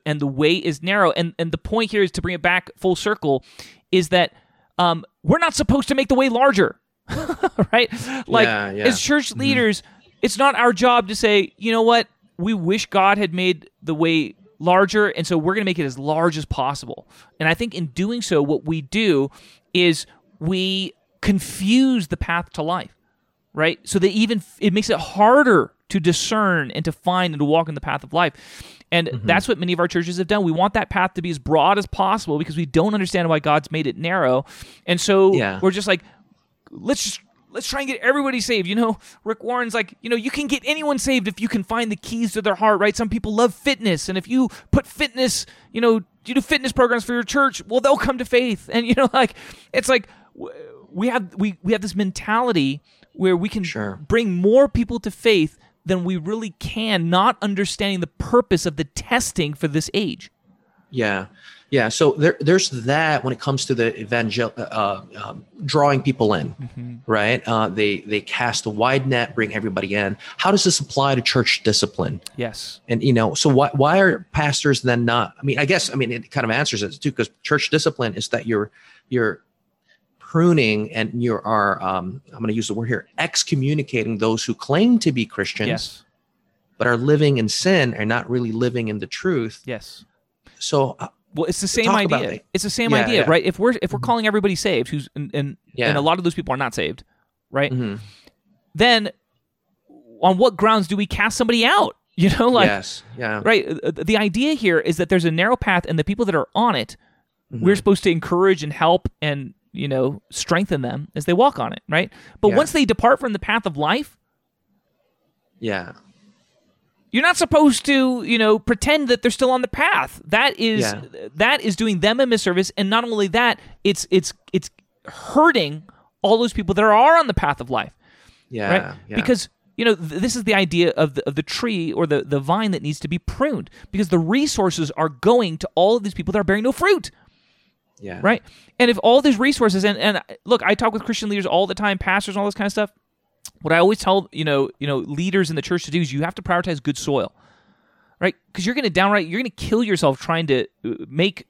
and the way is narrow. And and the point here is to bring it back full circle, is that um, we're not supposed to make the way larger, [laughs] right? Like
Yeah, yeah.
as church leaders, it's not our job to say, you know what, we wish God had made the way larger, and so we're going to make it as large as possible. And I think in doing so, what we do is we confuse the path to life, right? So that even it makes it harder to discern and to find and to walk in the path of life. And
Mm-hmm.
that's what many of our churches have done. We want that path to be as broad as possible because we don't understand why God's made it narrow. And so
Yeah.
we're just like, let's just let's try and get everybody saved. You know, Rick Warren's like, you know, you can get anyone saved if you can find the keys to their heart, right? Some people love fitness, and if you put fitness, you know, you do fitness programs for your church, well, they'll come to faith. [laughs] And you know, like it's like we have we we have this mentality where we can
Sure.
bring more people to faith than we really can, not understanding the purpose of the testing for this age.
Yeah, yeah. So there, there's that when it comes to the evangel, uh, um, drawing people in, right? Uh, they they cast a wide net, bring everybody in. How does this apply to church discipline?
Yes.
And you know, so why why are pastors then not? I mean, I guess I mean it kind of answers it too, because church discipline is that you're you're pruning and you are um, I'm going to use the word here excommunicating those who claim to be Christians
Yes.
but are living in sin and not really living in the truth.
Yes.
So uh,
Well, it's the same
Talk
idea. It's the same
Yeah,
idea,
yeah.
right? If we're if we're calling everybody saved, who's and and,
Yeah.
and a lot of those people are not saved, right?
mhm.
Then, on what grounds do we cast somebody out? [laughs] You know, like
yes, yeah,
right. uh, The idea here is that there's a narrow path, and the people that are on it,
Mm-hmm.
we're supposed to encourage and help and you know strengthen them as they walk on it, right? But once they depart from the path of life,
yeah,
You're not supposed to, you know, pretend that they're still on the path. That is
Yeah.
that is doing them a misservice, and not only that, it's it's it's hurting all those people that are on the path of life
Yeah.
right?
yeah.
Because you know th- this is the idea of the, of the tree or the, the vine that needs to be pruned because the resources are going to all of these people that are bearing no fruit,
yeah.
right? And if all these resources and and look, I talk with Christian leaders all the time, pastors, and all this kind of stuff. What I always tell you know you know leaders in the church to do is you have to prioritize good soil, right? Because you're going to downright you're going to kill yourself trying to uh, make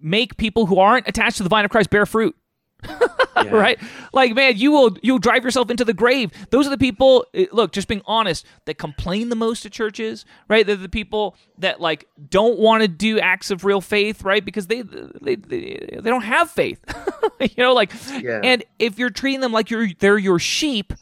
make people who aren't attached to the vine of Christ bear fruit [laughs]
Yeah.
right? Like, man, you will you'll drive yourself into the grave. Those are the people. eh, Look, just being honest, that complain the most to churches, right? They're the people that like don't want to do acts of real faith, right? Because they they they, they don't have faith, [laughs] you know. Like,
Yeah.
and if you're treating them like you're they're your sheep,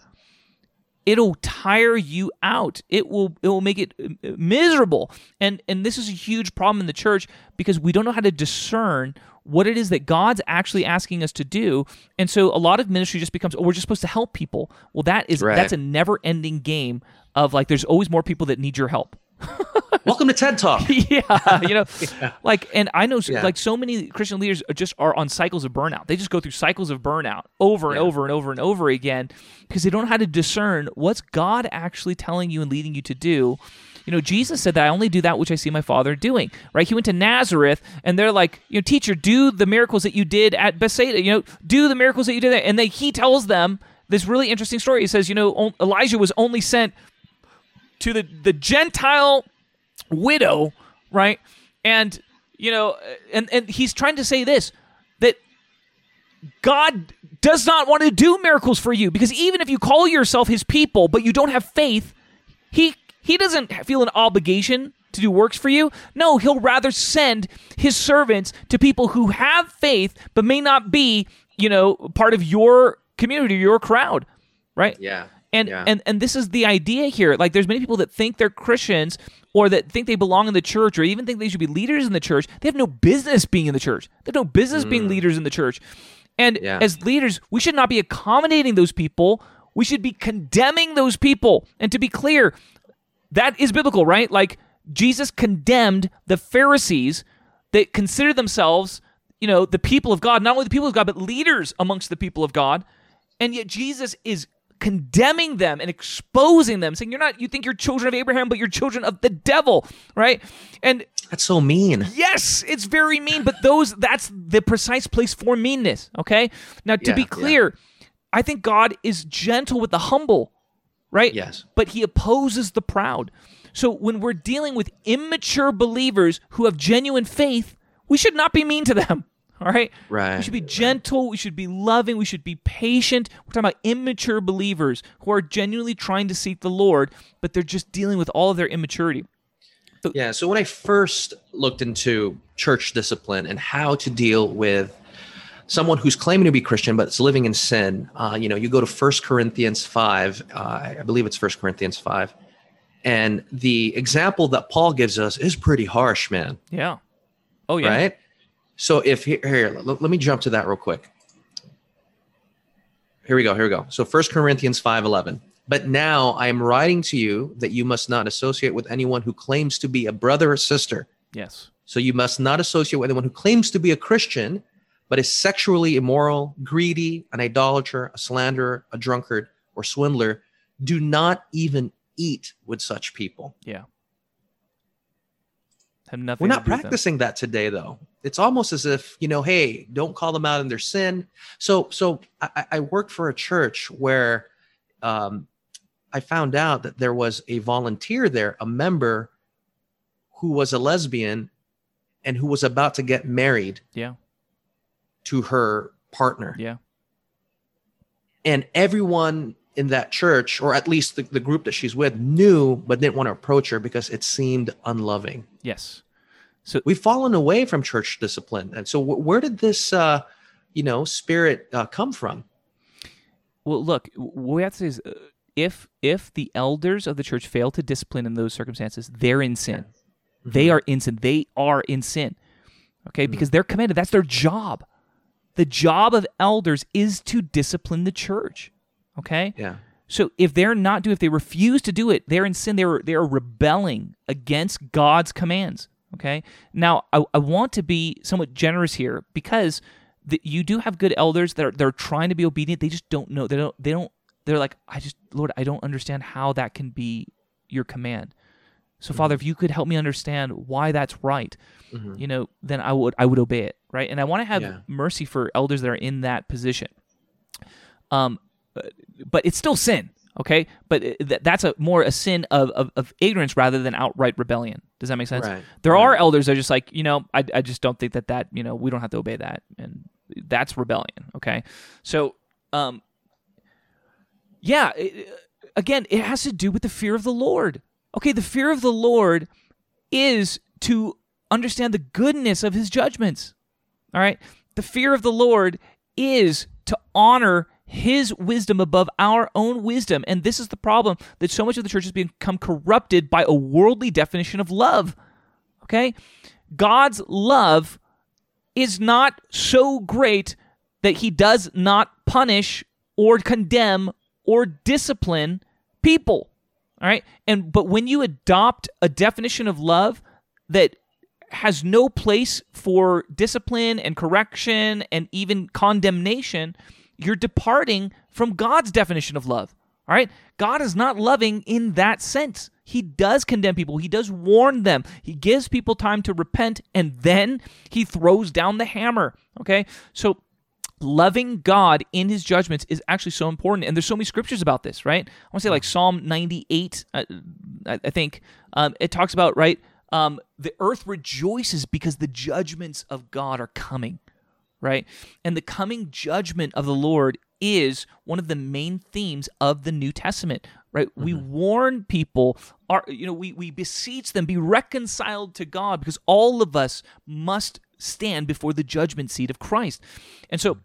it'll tire you out. It will it will make it uh, miserable. And and this is a huge problem in the church because we don't know how to discern what it is that God's actually asking us to do. And so a lot of ministry just becomes oh we're just supposed to help people. Well that is
Right.
that's a never ending game of like there's always more people that need your help [laughs]
Welcome to TED Talk. [laughs]
yeah, you know, [laughs] like, and I know,
Yeah.
like, so many Christian leaders are just are on cycles of burnout. They just go through cycles of burnout over and
Yeah.
over and over and over again because they don't know how to discern what's God actually telling you and leading you to do. You know, Jesus said that I only do that which I see my Father doing. Right? He went to Nazareth, and they're like, you know, teacher, do the miracles that you did at Bethsaida. You know, do the miracles that you did there. And then he tells them this really interesting story. He says, you know, Elijah was only sent to the the Gentile widow, right? And you know, and and he's trying to say this that God does not want to do miracles for you because even if you call yourself his people but you don't have faith, he he doesn't feel an obligation to do works for you. No, he'll rather send his servants to people who have faith but may not be, you know, part of your community, your crowd, right?
Yeah.
And
Yeah.
and and this is the idea here. Like there's many people that think they're Christians or that think they belong in the church or even think they should be leaders in the church. They have no business being in the church. They have no business being leaders in the church. And
Mm. Yeah.
as leaders, we should not be accommodating those people. We should be condemning those people. And to be clear, that is biblical, right? Like Jesus condemned the Pharisees that consider themselves, you know, the people of God, not only the people of God, but leaders amongst the people of God. And yet Jesus is condemning them and exposing them, saying, You're not, you think you're children of Abraham, but you're children of the devil, right? And
That's so mean.
Yes, it's very mean, but those that's the precise place for meanness, okay? Now to
Yeah,
be
yeah.
clear, I think God is gentle with the humble, right?
Yes.
But he opposes the proud. So when we're dealing with immature believers who have genuine faith, we should not be mean to them. All right?
Right,
We should be gentle, we should be loving, we should be patient. We're talking about immature believers who are genuinely trying to seek the Lord, but they're just dealing with all of their immaturity.
Yeah. So when I first looked into church discipline and how to deal with someone who's claiming to be Christian but is living in sin, uh, you know, you go to First Corinthians five. Uh, I believe it's First Corinthians five, and the example that Paul gives us is pretty harsh, man.
Yeah. Oh yeah.
Right. So if here, here let, let me jump to that real quick. Here we go. Here we go. So First Corinthians five eleven. But now I am writing to you that you must not associate with anyone who claims to be a brother or sister.
Yes.
So you must not associate with anyone who claims to be a Christian, but is sexually immoral, greedy, an idolater, a slanderer, a drunkard, or swindler. Do not even eat with such people.
Yeah. Have nothing.
We're not practicing that today, though. It's almost as if you know, hey, don't call them out in their sin. So, so I, I- worked for a church where um, I found out that there was a volunteer there, a member who was a lesbian and who was about to get married
Yeah.
to her partner.
Yeah.
And everyone in that church, or at least the, the group that she's with, knew but didn't want to approach her because it seemed unloving.
Yes.
So we've fallen away from church discipline. And so, wh- where did this, uh, you know, spirit uh, come from?
Well, look, what we have to say is, uh, if if the elders of the church fail to discipline in those circumstances, they're in sin. They are in sin. They are in sin. Okay, because they're commanded. That's their job. The job of elders is to discipline the church. Okay.
Yeah.
So if they're not do if they refuse to do it, they're in sin. They're they're rebelling against God's commands. Okay. Now I, I want to be somewhat generous here because the, you do have good elders that are they're trying to be obedient. They just don't know. They don't. They don't. They're like, I just Lord, I don't understand how that can be your command. So Father, if you could help me understand why that's right, you know, then I would I would obey it, right? And I want to have
Yeah.
mercy for elders that are in that position. Um, but it's still sin, okay? But th- that's a more a sin of, of, of ignorance rather than outright rebellion. Does that make sense?
Right,
There are elders that are just like, you know, I, I just don't think that that, you know, we don't have to obey that. And that's rebellion, okay? So, um, yeah, it, again, it has to do with the fear of the Lord. Okay, the fear of the Lord is to understand the goodness of his judgments. All right? The fear of the Lord is to honor his wisdom above our own wisdom. And this is the problem that so much of the church has become corrupted by a worldly definition of love. Okay? God's love is not so great that he does not punish or condemn or discipline people. All right? And but when you adopt a definition of love that has no place for discipline and correction and even condemnation, you're departing from God's definition of love. All right? God is not loving in that sense. He does condemn people, He does warn them, He gives people time to repent, and then He throws down the hammer. Okay? So, loving God in his judgments is actually so important. And there's so many scriptures about this, right? I want to say like Psalm 98, uh, I, I think um, it talks about, right? Um, the earth rejoices because the judgments of God are coming, right? And the coming judgment of the Lord is one of the main themes of the New Testament, right? We mm-hmm. warn people, are you know, we we beseech them be reconciled to God because all of us must stand before the judgment seat of Christ. And so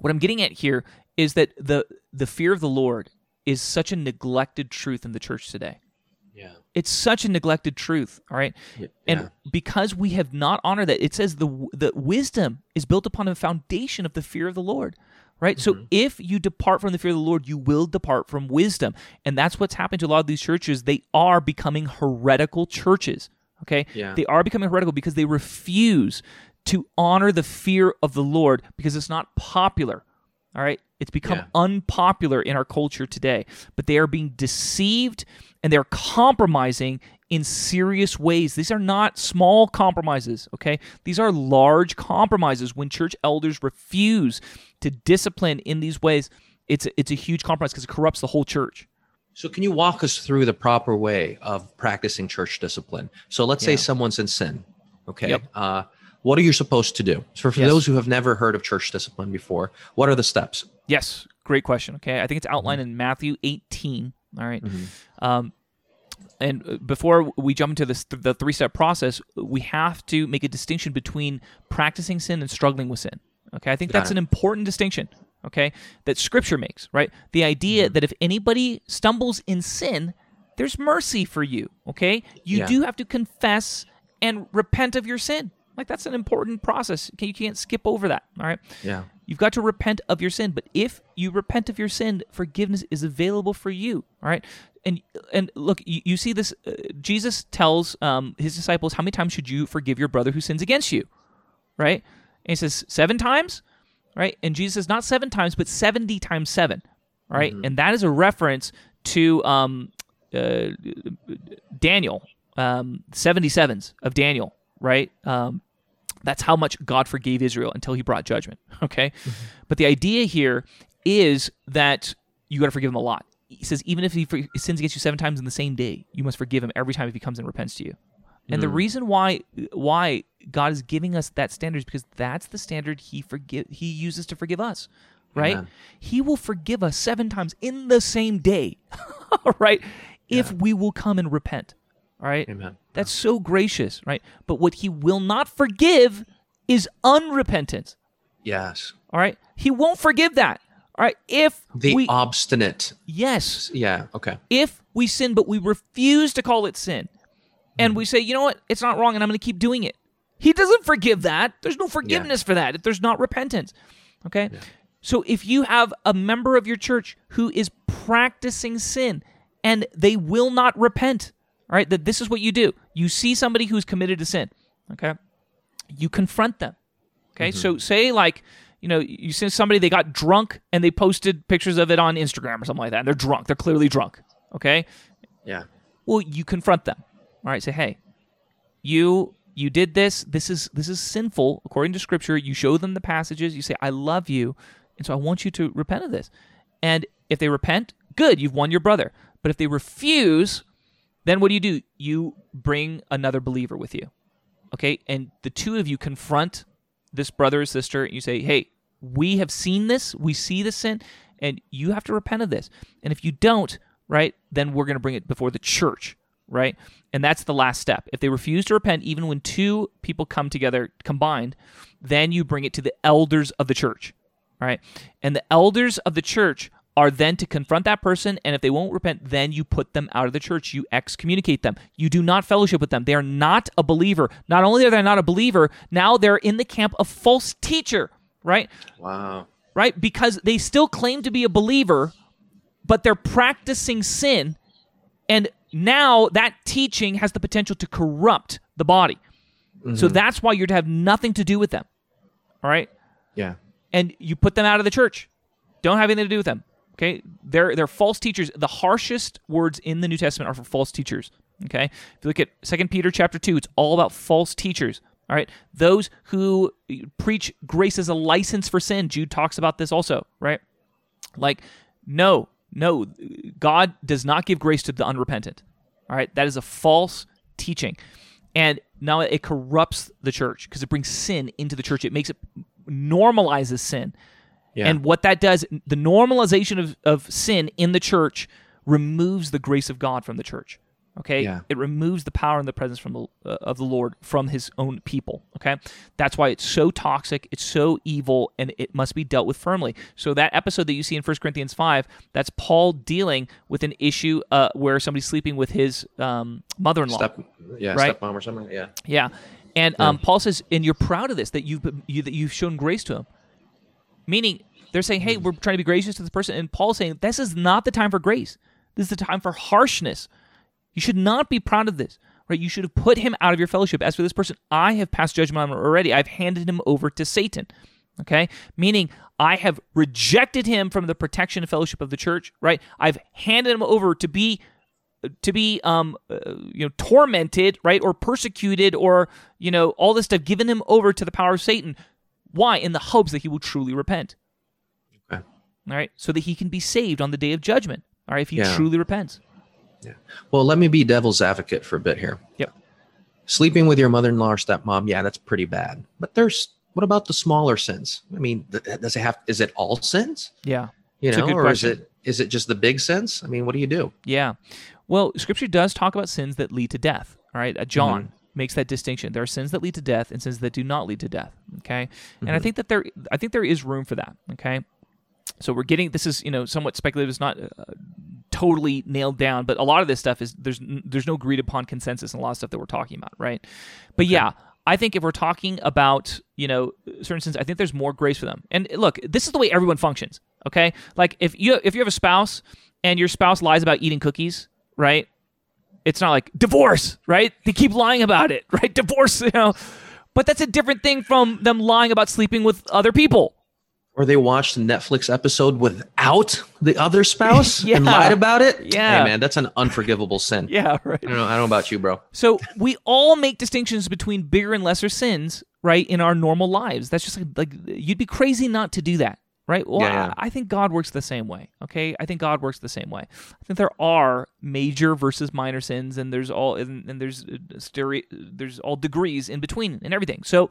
what I'm getting at here is that the the fear of the Lord is such a neglected truth in the church today.
Yeah.
It's such a neglected truth, all right?
Yeah.
And because we have not honored that, it says the the wisdom is built upon a foundation of the fear of the Lord. Right?
Mm-hmm.
So if you depart from the fear of the Lord, you will depart from wisdom. And that's what's happened to a lot of these churches. They are becoming heretical churches. Okay?
Yeah.
They are becoming heretical because they refuse to honor the fear of the Lord because it's not popular. All right? It's become
Yeah.
unpopular in our culture today. But they are being deceived and they're compromising in serious ways. These are not small compromises, okay? These are large compromises when church elders refuse to discipline in these ways. It's a, it's a huge compromise because it corrupts the whole church.
So, can you walk us through the proper way of practicing church discipline? So, let's say someone's in sin. Okay.
Yep.
Uh, what are you supposed to do? So, for
Yes.
those who have never heard of church discipline before, what are the steps?
Yes, great question. Okay, I think it's outlined in Matthew 18. All right. Um, and uh, before we jump into this, the three step process, we have to make a distinction between practicing sin and struggling with sin. Okay, I think
Got
that's
it.
an important distinction. Okay, that Scripture makes right. The idea that if anybody stumbles in sin, there's mercy for you. Okay, you
Yeah.
do have to confess and repent of your sin. Like that's an important process. You can't skip over that. All right.
Yeah.
You've got to repent of your sin, but if you repent of your sin, forgiveness is available for you. All right, and and look, you, you see this. Uh, Jesus tells um, his disciples, "How many times should you forgive your brother who sins against you?" Right, and he says seven times. Right, and Jesus says not seven times, but seventy times seven. Right? and that is a reference to um, uh, Daniel, um, seventy sevens of Daniel. Right. Um, that's how much God forgave Israel until he brought judgment. [laughs] Okay. Mm-hmm. But the idea here is that you got to forgive him a lot. He says, even if he for- sins against you seven times in the same day, you must forgive him every time if he comes and repents to you. And the mm. reason why why God is giving us that standard is because that's the standard he forgive he uses to forgive us. Right?
Amen.
He will forgive us seven times in the same day. [laughs] right? If we will come and repent. All right?
Amen.
That's so gracious, right? But what he will not forgive is unrepentance.
Yes.
All right? He won't forgive that. All right? If
The
we
obstinate.
yes,
Yeah. Okay.
if we sin but we refuse to call it sin and we say, "You know what? It's not wrong and I'm going to keep doing it." He doesn't forgive that. There's no forgiveness for that if there's not repentance. Okay? So if you have a member of your church who is practicing sin and they will not repent, all right, that this is what you do. You see somebody who's committed to sin, okay? You confront them. Okay? Mm-hmm. So say like, you know, you see somebody they got drunk and they posted pictures of it on Instagram or something like that. And they're drunk. They're clearly drunk. Okay?
Yeah.
well you confront them all right say hey you you did this this is this is sinful according to scripture you show them the passages you say i love you and so i want you to repent of this and if they repent good you've won your brother but if they refuse then what do you do? You bring another believer with you. Okay? And the two of you confront this brother or sister and you say hey we have seen this. We see the sin and you have to repent of this. And if you don't right then we're going to bring it before the church right? And that's the last step. If they refuse to repent even when two people come together combined then you bring it to the elders of the church right? And the elders of the church are then to confront that person and if they won't repent then you put them out of the church. You excommunicate them. You do not fellowship with them. They are not a believer. Not only are they not a believer now they're in the camp of false teacher right?
Wow.
right? Because they still claim to be a believer but they're practicing sin and now that teaching has the potential to corrupt the body. So mm-hmm. that's why you're to have nothing to do with them. All right?
Yeah.
and you put them out of the church. Don't have anything to do with them. Okay, they're they're false teachers. The harshest words in the New Testament are for false teachers. Okay, if you look at Second Peter chapter two, it's all about false teachers. All right, those who preach grace as a license for sin. Jude talks about this also. Right, like no, no, God does not give grace to the unrepentant. All right, that is a false teaching, and now it corrupts the church because it brings sin into the church. It makes it normalizes sin.
Yeah.
And what that does, the normalization of, of sin in the church removes the grace of God from the church. Okay,
Yeah.
it removes the power and the presence from the uh, of the Lord from His own people. Okay, that's why it's so toxic, it's so evil, and it must be dealt with firmly. So that episode that you see in 1 Corinthians five, that's Paul dealing with an issue uh, where somebody's sleeping with his um, mother-in-law.
Step. Yeah.
Right.
Stepmom or something. Yeah.
Yeah, and um, Paul says, and you're proud of this that you've you, that you've shown grace to him. Meaning, they're saying, "Hey, we're trying to be gracious to this person," and Paul's saying, "This is not the time for grace. This is the time for harshness. You should not be proud of this." Right, you should have put him out of your fellowship. As for this person, I have passed judgment on him already. I've handed him over to Satan. Okay, meaning I have rejected him from the protection and fellowship of the church. Right, I've handed him over to be to be um uh, you know tormented right or persecuted or you know all this stuff given him over to the power of satan why in the hopes that he will truly repent
Okay.
all right so that he can be saved on the day of judgment all right if he
Yeah.
truly repents
Yeah. Well, let me be devil's advocate for a bit here.
Yep.
Sleeping with your mother-in-law or stepmom, yeah, that's pretty bad. But there's what about the smaller sins? I mean, does it have? Is it all sins?
yeah
You know, or
question.
is it is it just the big sins? I mean, what do you do?
yeah well scripture does talk about sins that lead to death all right uh, john makes that distinction. There are sins that lead to death and sins that do not lead to death okay? And i think that there i think there is room for that okay? So we're getting this is you know somewhat speculative it's not uh, totally nailed down but a lot of this stuff is there's there's no agreed upon consensus in a lot of stuff that we're talking about right? But yeah i think if we're talking about you know certain sins i think there's more grace for them. And look this is the way everyone functions okay? Like if you if you have a spouse and your spouse lies about eating cookies right it's not like divorce, right? They keep lying about it, [laughs] right? Divorce, you know. But that's a different thing from them lying about sleeping with other people.
Or they watched a Netflix episode without the other spouse [laughs] and lied about it.
Yeah.
Hey, man, that's an unforgivable sin. [laughs]
Yeah, right.
I don't know. I don't know about you, bro.
So we all make distinctions between bigger and lesser sins, right, in our normal lives. That's just like, like you'd be crazy not to do that, right? Well,
Yeah, yeah.
I, I think God works the same way. Okay, I think God works the same way. I think there are major versus minor sins, and there's all and, and there's uh, stere- there's all degrees in between and everything. So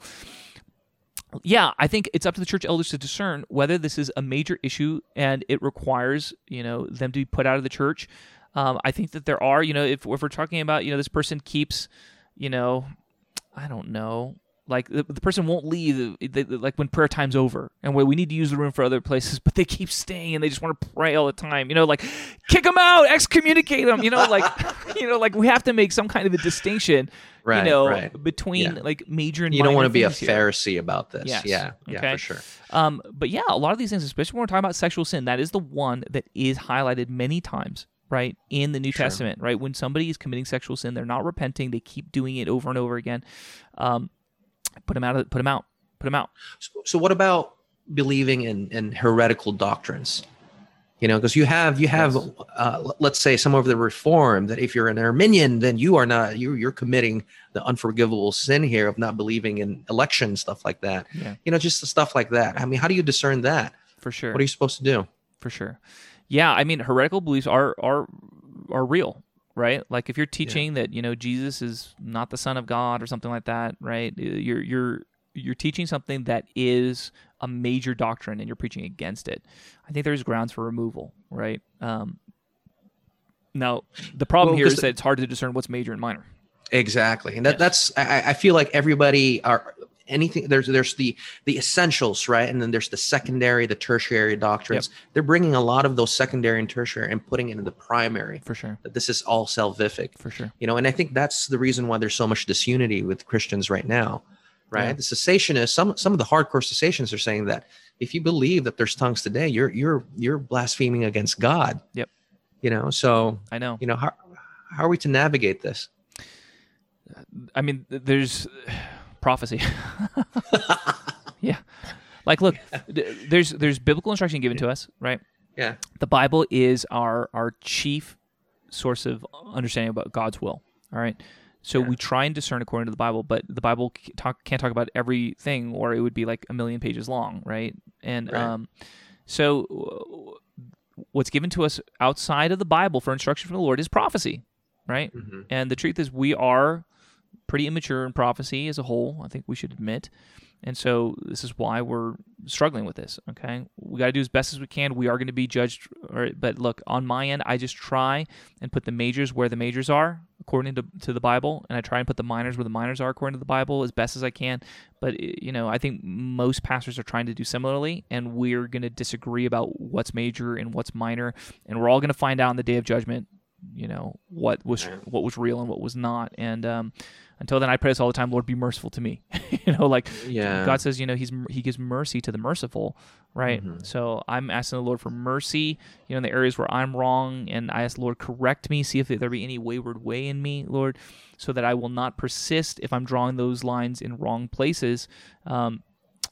yeah, I think it's up to the church elders to discern whether this is a major issue and it requires, you know, them to be put out of the church. Um, I think that there are, you know, if, if we're talking about, you know, this person keeps, you know, I don't know, like the, the person won't leave, they, like when prayer time's over and where we need to use the room for other places, but they keep staying and they just want to pray all the time, you know, like kick them out, excommunicate them, you know, like [laughs] [laughs] you know, like we have to make some kind of a distinction,
Right,
you know,
right.
between
Yeah.
like major and
You don't want to be a
things here.
Pharisee about this.
Yes.
Yeah, yeah,
Okay.
for sure.
Um, but yeah, a lot of these things, especially when we're talking about sexual sin, that is the one that is highlighted many times, right, in the New
Sure.
Testament, right? When somebody is committing sexual sin, they're not repenting, they keep doing it over and over again. Um, put them out. Of, put them out. Put them out.
So, so what about believing in, in heretical doctrines? You know, because you have you have
Yes.
uh, let's say some of the reform that if you're an Arminian, then you are not you you're committing the unforgivable sin here of not believing in election stuff like that.
Yeah.
You know, just the stuff like that. I mean, how do you discern that?
For sure.
What are you supposed to do?
for sure. Yeah, I mean heretical beliefs are are are real, right? Like if you're teaching that you know Jesus is not the Son of God or something like that, right? You're you're you're teaching something that is a major doctrine and you're preaching against it. I think there's grounds for removal, right? Um, now the problem
Well,
here is that it's hard to discern what's major and minor.
Exactly, and that,
Yes.
that's I, I feel like everybody are anything. There's there's the the essentials, right, and then there's the secondary, the tertiary doctrines. They're bringing a lot of those secondary and tertiary and putting it in the primary.
For sure,
That this is all salvific,
for sure.
you know, and I think that's the reason why there's so much disunity with Christians right now, right?
Yeah.
The cessationists, some some of the hardcore cessationists are saying that if you believe that there's tongues today, you're you're you're blaspheming against God.
Yep.
You know, so
I know.
you know how how are we to navigate this?
I mean, there's prophecy. [laughs] [laughs] yeah, like look, th- there's there's biblical instruction given to us, right?
Yeah.
The Bible is our our chief source of understanding about God's will. All right. So
Yeah.
we try and discern according to the Bible, but the Bible c- talk, can't talk about everything, or it would be like a million pages long, right? And
Right.
um, so what's given to us outside of the Bible for instruction from the Lord is prophecy, right?
Mhm.
And the truth is, we are pretty immature in prophecy as a whole. I think we should admit. And so this is why we're struggling with this. Okay, we got to do as best as we can. We are going to be judged. Right, but look, on my end, I just try and put the majors where the majors are according to, to the Bible, and I try and put the minors where the minors are according to the Bible as best as I can. But you know, I think most pastors are trying to do similarly, and we're going to disagree about what's major and what's minor, and we're all going to find out on the day of judgment. You know what was what was real and what was not, and um, until then, I pray this all the time. Lord, be merciful to me. [laughs] you know, like
Yeah.
God says, you know, He's He gives mercy to the merciful, right?
Mhm.
So I'm asking the Lord for mercy, you know, in the areas where I'm wrong, and I ask the Lord correct me, see if there be any wayward way in me, Lord, so that I will not persist if I'm drawing those lines in wrong places. Um,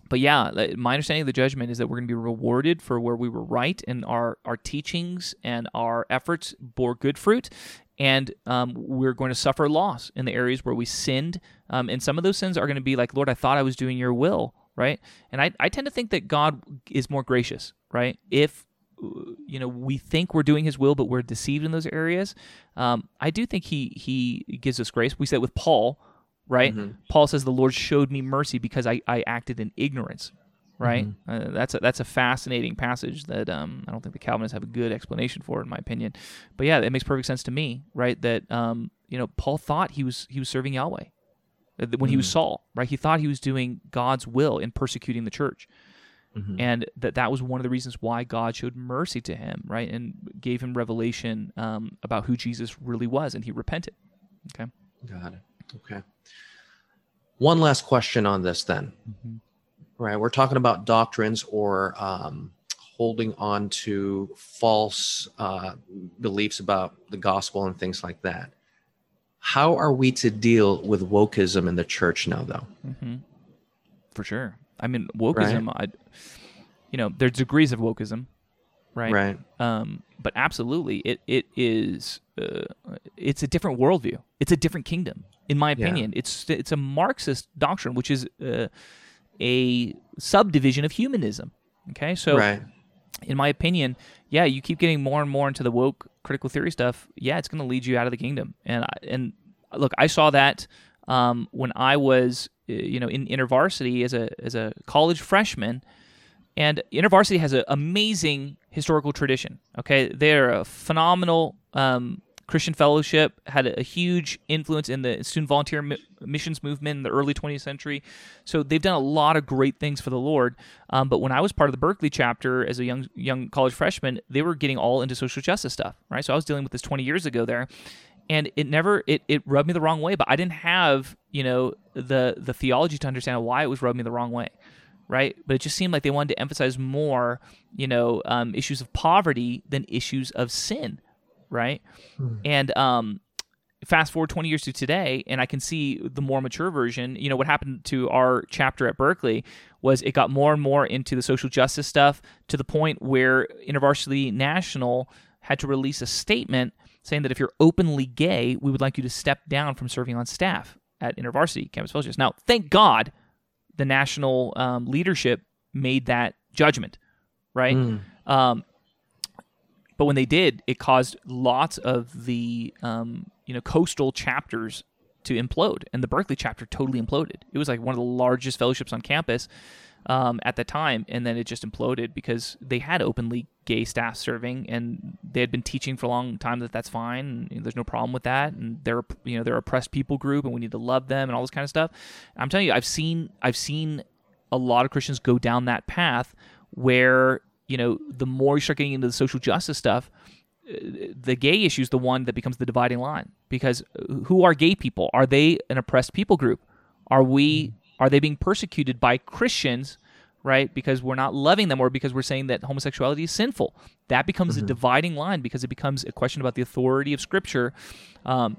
but yeah, my understanding of the judgment is that we're going to be rewarded for where we were right and our our teachings and our efforts bore good fruit, and um, we're going to suffer loss in the areas where we sinned. Um, and some of those sins are going to be like, Lord, I thought I was doing Your will, right? And I I tend to think that God is more gracious, right? If you know we think we're doing His will, but we're deceived in those areas. Um, I do think He He gives us grace. We said with Paul right?
Mhm.
Paul says the Lord showed me mercy because I, I acted in ignorance, right? Uh, that's a, that's a fascinating passage that um, I don't think the Calvinists have a good explanation for, in my opinion. But yeah, it makes perfect sense to me, right? That um, you know Paul thought he was he was serving Yahweh Uh, when he was Saul, right? He thought he was doing God's will in persecuting the church.
Mhm.
And that that was one of the reasons why God showed mercy to him, right, and gave him revelation um, about who Jesus really was, and he repented. Okay.
Got it. Okay. One last question on this then.
Mm-hmm.
Right. We're talking about doctrines or um, holding on to false uh, beliefs about the gospel and things like that. How are we to deal with wokeism in the church now, though?
hmm For sure. I mean, wokeism. I, you know, there's degrees of wokeism, right?
Right.
Um, but absolutely, it it is. Uh, it's a different worldview. It's a different kingdom, in my
Yeah.
opinion. It's it's a Marxist doctrine, which is uh, a subdivision of humanism. Okay, so
right.
in my opinion, yeah, you keep getting more and more into the woke critical theory stuff. Yeah, it's going to lead you out of the kingdom. And I, and look, I saw that um, when I was, uh, you know, in InterVarsity as a as a college freshman. And InterVarsity has an amazing historical tradition. Okay, they're a phenomenal um, Christian fellowship. Had a, huge influence in the student volunteer mi- missions movement in the early 20th century. So they've done a lot of great things for the Lord. Um, but when I was part of the Berkeley chapter as a young young college freshman, they were getting all into social justice stuff. Right. So I was dealing with this 20 years ago there. and it never it, it rubbed me the wrong way but i didn't have you know the the theology to understand why it was rubbing me the wrong way right but it just seemed like they wanted to emphasize more you know um, issues of poverty than issues of sin right hmm. and um fast forward 20 years to today and i can see the more mature version you know what happened to our chapter at berkeley was it got more and more into the social justice stuff to the point where intervarsity national had to release a statement saying that if you're openly gay we would like you to step down from serving on staff at intervarsity campus fellowships now thank god the national um, leadership made that judgment right mm. um, but when they did, it caused lots of the um, you know coastal chapters to implode, and the Berkeley chapter totally imploded. It was like one of the largest fellowships on campus um, at the time, and then it just imploded because they had openly gay staff serving, and they had been teaching for a long time that that's fine, and there's no problem with that, and they're you know they're oppressed people group, and we need to love them, and all this kind of stuff. I'm telling you, I've seen I've seen a lot of Christians go down that path where you know, the more you start getting into the social justice stuff, uh, the gay issue is the one that becomes the dividing line. Because uh, who are gay people? Are they an oppressed people group? Are we? Are they being persecuted by Christians? Right, because we're not loving them, or because we're saying that homosexuality is sinful. That becomes mm-hmm. a dividing line because it becomes a question about the authority of Scripture. Um,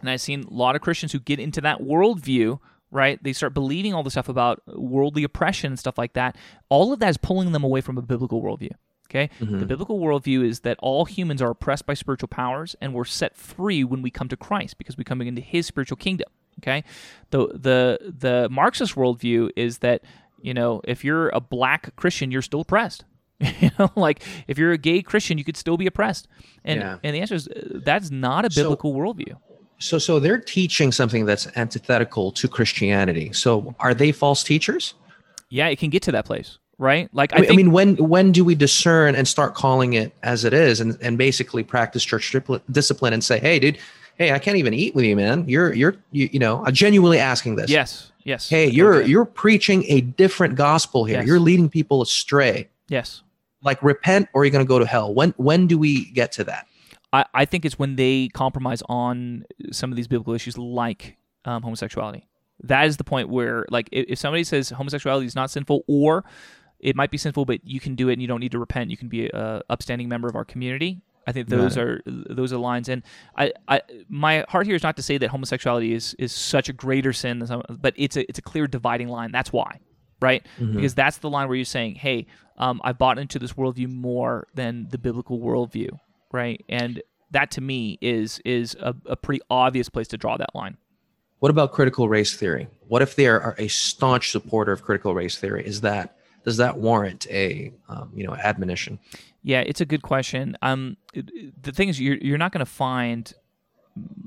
and I've seen a lot of Christians who get into that worldview right? They start believing all the stuff about worldly oppression and stuff like that. All of that is pulling them away from a biblical worldview. Okay? Mm-hmm. The biblical worldview is that all humans are oppressed by spiritual powers and we're set free when we come to Christ because we come into his spiritual kingdom. Okay? The the the Marxist worldview is that, you know, if you're a black Christian, you're still oppressed. [laughs] you know, like if you're a gay Christian, you could still be oppressed. And yeah. and the answer is uh, that's not a biblical so, worldview.
So, so they're teaching something that's antithetical to Christianity. So, are they false teachers?
Yeah, it can get to that place, right? Like,
I, I, mean, think, I mean, when when do we discern and start calling it as it is, and and basically practice church discipline and say, hey, dude, hey, I can't even eat with you, man. You're you're you, you know, I'm genuinely asking this.
Yes, yes.
Hey, you're okay. you're preaching a different gospel here. Yes. You're leading people astray.
Yes.
Like repent, or you're going to go to hell. When when do we get to that?
I, I think it's when they compromise on some of these biblical issues like um, homosexuality. That is the point where, like, if, if somebody says homosexuality is not sinful, or it might be sinful, but you can do it and you don't need to repent. You can be a upstanding member of our community. I think those are those are lines, and I, I, my heart here is not to say that homosexuality is is such a greater sin, than some, but it's a it's a clear dividing line. That's why, right? Mm-hmm. Because that's the line where you're saying, hey, um, I bought into this worldview more than the biblical worldview, right? And that to me is is a, a pretty obvious place to draw that line.
What about critical race theory? What if they are a staunch supporter of critical race theory? Is that does that warrant a um, you know admonition?
Yeah, it's a good question. Um, the thing is, you're you're not going to find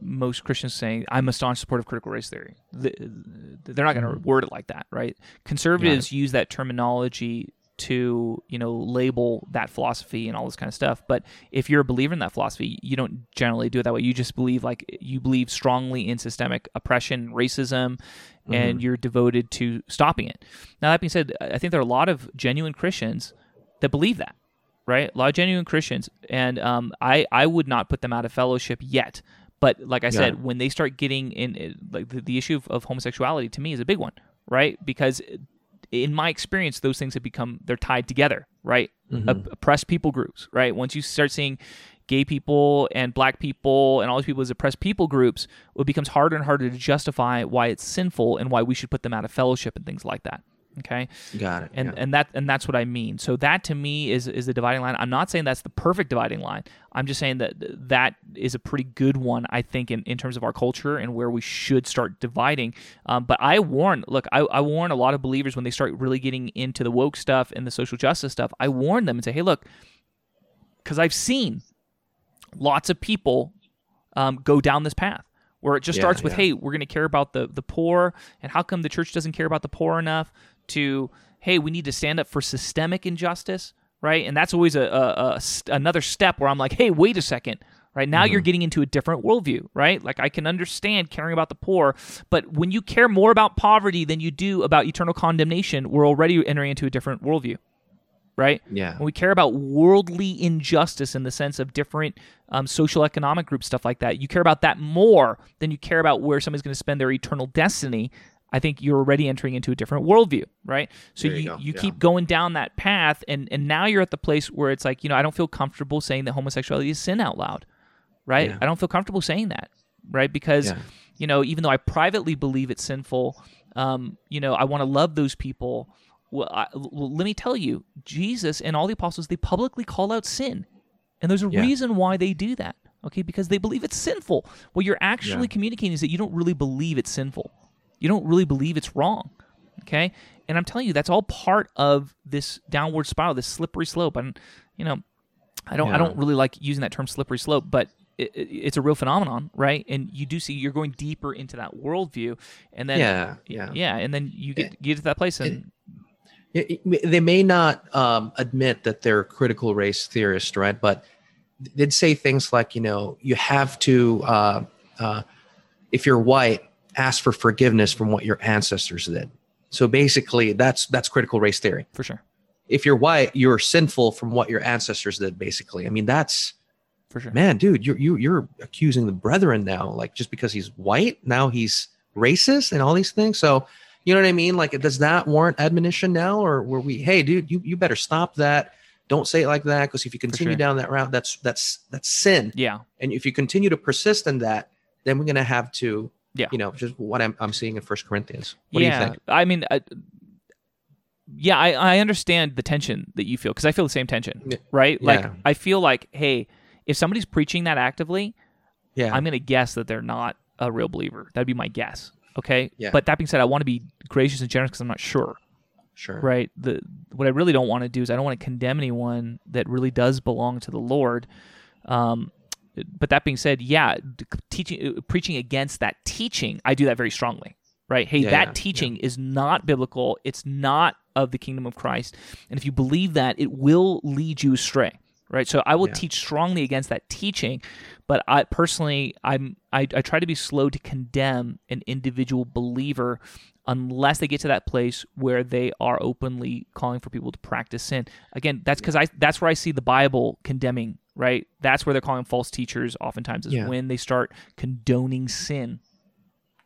most Christians saying I'm a staunch supporter of critical race theory. They're not going to mm-hmm. word it like that, right? Conservatives use that terminology to you know label that philosophy and all this kind of stuff but if you're a believer in that philosophy you don't generally do it that way you just believe like you believe strongly in systemic oppression racism mm-hmm. and you're devoted to stopping it now that being said i think there are a lot of genuine christians that believe that right a lot of genuine christians and um, i i would not put them out of fellowship yet but like I yeah. said, when they start getting in, like the, the issue of, of homosexuality to me is a big one, right? Because in my experience, those things have become they're tied together, right? Mm-hmm. oppressed people groups, right? Once you start seeing gay people and black people and all these people as oppressed people groups, it becomes harder and harder to justify why it's sinful and why we should put them out of fellowship and things like that. Okay.
Got it.
And
yeah.
and that and that's what I mean. So that to me is is the dividing line. I'm not saying that's the perfect dividing line. I'm just saying that that is a pretty good one, I think, in, in terms of our culture and where we should start dividing. Um, but I warn, look, I, I warn a lot of believers when they start really getting into the woke stuff and the social justice stuff. I warn them and say, hey, look, because I've seen lots of people um, go down this path where it just yeah, starts with, yeah. hey, we're going to care about the the poor, and how come the church doesn't care about the poor enough? To hey, we need to stand up for systemic injustice, right? And that's always a, a, a another step where I'm like, hey, wait a second. Right now, mm-hmm. you're getting into a different worldview, right? Like, I can understand caring about the poor, but when you care more about poverty than you do about eternal condemnation, we're already entering into a different worldview. right?
Yeah.
When we care about worldly injustice in the sense of different um, social economic groups, stuff like that, you care about that more than you care about where somebody's going to spend their eternal destiny. I think you're already entering into a different worldview, right? So
There you
you, you
yeah.
keep going down that path, and, and now you're at the place where it's like, you know, I don't feel comfortable saying that homosexuality is sin out loud, right?
Yeah.
I don't feel comfortable saying that, right? Because,
Yeah.
you know, even though I privately believe it's sinful, um, you know, I want to love those people. Well, I, well, let me tell you, Jesus and all the apostles, they publicly call out sin. And there's a reason why they do that, okay? Because they believe it's sinful. What you're actually communicating is that you don't really believe it's sinful. You don't really believe it's wrong, okay? And I'm telling you, that's all part of this downward spiral, this slippery slope. And, you know, I don't, I don't really like using that term slippery slope, but it, it, it's a real phenomenon, right? And you do see you're going deeper into that worldview, and then
Yeah, yeah.
yeah, and then you get you get to that place, and
It- it- they may not um, admit that they're critical race theorists, right? But they'd say things like, you know, you have to, uh, uh, if you're white, ask for forgiveness from what your ancestors did. So basically, that's that's critical race theory.
for sure,
If you're white, you're sinful from what your ancestors did. Basically, I mean, that's
for sure.
man, dude, you're you, you're accusing the brethren now, like just because he's white, now he's racist and all these things. So, you know what I mean? Like, does that warrant admonition now, or were we, hey, dude, you you better stop that. Don't say it like that, because if you continue
sure.
down that route, that's that's that's sin.
Yeah,
And if you continue to persist in that, then we're gonna have to,
Yeah.
you know, just what I'm I'm seeing in First Corinthians. What
yeah.
do you think?
I mean, I, yeah, I, I understand the tension that you feel because I feel the same tension,
Yeah.
right? Like
Yeah.
I feel like, hey, if somebody's preaching that actively,
Yeah,
I'm going to guess that they're not a real believer. That'd be my guess. Okay.
Yeah.
But that being said, I want to be gracious and generous because I'm not sure.
sure.
Right. The what I really don't want to do is I don't want to condemn anyone that really does belong to the Lord. Um, but that being said, yeah, teaching, uh, preaching against that teaching, I do that very strongly. Right? Hey,
Yeah,
that
yeah,
teaching is not biblical. It's not of the kingdom of Christ. And if you believe that, it will lead you astray. Right? So I will
Yeah.
teach strongly against that teaching. But I personally, I'm I, I try to be slow to condemn an individual believer unless they get to that place where they are openly calling for people to practice sin. Again, that's because I that's where I see the Bible condemning. Right? That's where they're calling false teachers. Oftentimes, is
Yeah.
when they start condoning sin.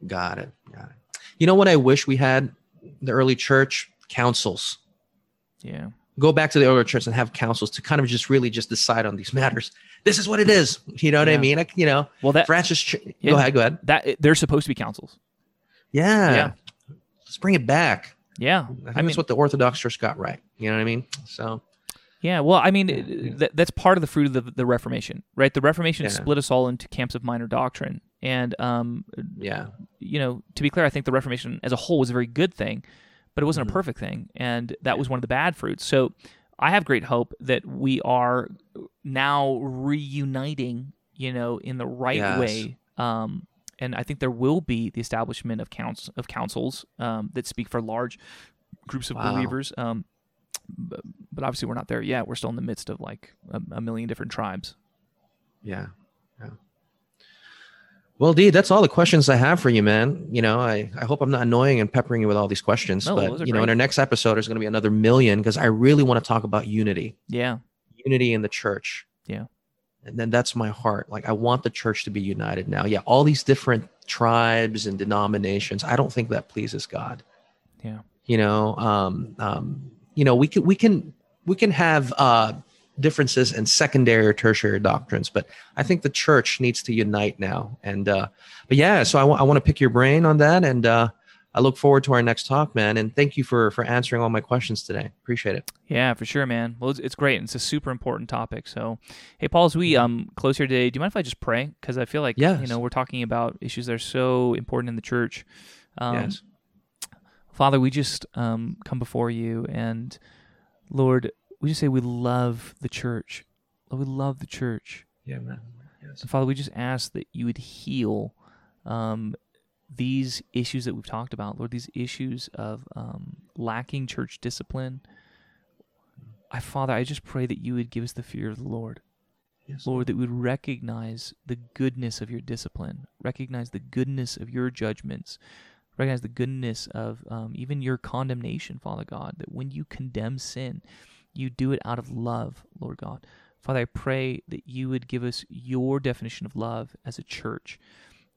Got it. Got it. You know what I wish we had? The early church councils.
Yeah.
go back to the early church and have councils to kind of just really just decide on these matters. This is what it is. You know what I mean? Like, you know,
Well, that
Francis. Ch-
Yeah.
Go ahead. Go ahead.
that they're supposed to be councils.
Yeah.
Yeah.
Let's bring it back.
Yeah.
I think
I mean,
that's what the Orthodox Church got right. You know what I mean? So
Yeah, well, I mean,
Yeah, yeah.
That, that's part of the fruit of the, the Reformation, right? The Reformation
Yeah.
split us all into camps of minor doctrine, and um,
yeah,
you know, to be clear, I think the Reformation as a whole was a very good thing, but it wasn't
Mhm.
a perfect thing, and that was one of the bad fruits. So, I have great hope that we are now reuniting, you know, in the right
Yes.
way. Um, and I think there will be the establishment of counts of councils um, that speak for large groups of
Wow.
believers. Um, but, but obviously, we're not there yet. We're still in the midst of like a, a million different tribes.
yeah, yeah. Well, D, that's all the questions I have for you, man. You know, I, I hope I'm not annoying and peppering you with all these questions,
No,
but you know, in our next episode, there's going to be another million because I really want to talk about unity.
Yeah,
unity in the church.
Yeah.
And then that's my heart. Like I want the church to be united now. Yeah, all these different tribes and denominations. I don't think that pleases God.
Yeah.
You know, um, um, you know, we can we can we can have uh differences in secondary or tertiary doctrines, but I think the church needs to unite now. And uh but yeah, so I want I want to pick your brain on that and uh I look forward to our next talk, man. And thank you for for answering all my questions today. Appreciate it.
yeah, for sure, man. Well, it's, it's great. and It's a super important topic. So, hey, Paul, as we um close here today, do you mind if I just pray? Because I feel like yeah,
you
know we're talking about issues that are so important in the church. Um,
yes.
Father, we just um, come before you, and Lord, we just say we love the church. Lord, we love the church.
Yeah, man. Yes.
And Father, we just ask that you would heal um, these issues that we've talked about, Lord, these issues of um, lacking church discipline. I, Father, I just pray that you would give us the fear of the Lord.
Yes.
Lord, that we would recognize the goodness of your discipline, recognize the goodness of your judgments, recognize the goodness of um, even your condemnation, Father God, that when you condemn sin, you do it out of love, Lord God. Father, I pray that you would give us your definition of love as a church.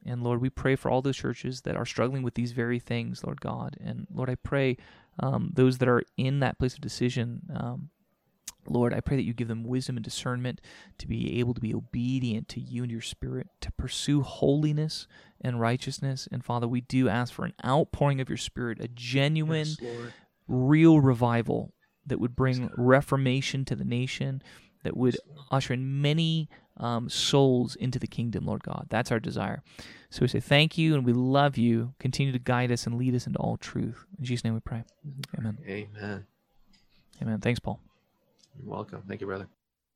And Lord, we pray for all those churches that are struggling with these very things, Lord God. And Lord, I pray um, those that are in that place of decision, um, Lord, I pray that you give them wisdom and discernment to be able to be obedient to you and your spirit, to pursue holiness and righteousness. And Father, we do ask for an outpouring of your spirit, a genuine,
Yes,
real revival that would bring reformation to the nation, that would usher in many um, souls into the kingdom, Lord God. That's our desire. So we say thank you and we love you. Continue to guide us and lead us into all truth. In Jesus' name we pray. Amen.
Amen.
Amen. Thanks, Paul.
You're welcome. Thank you, brother.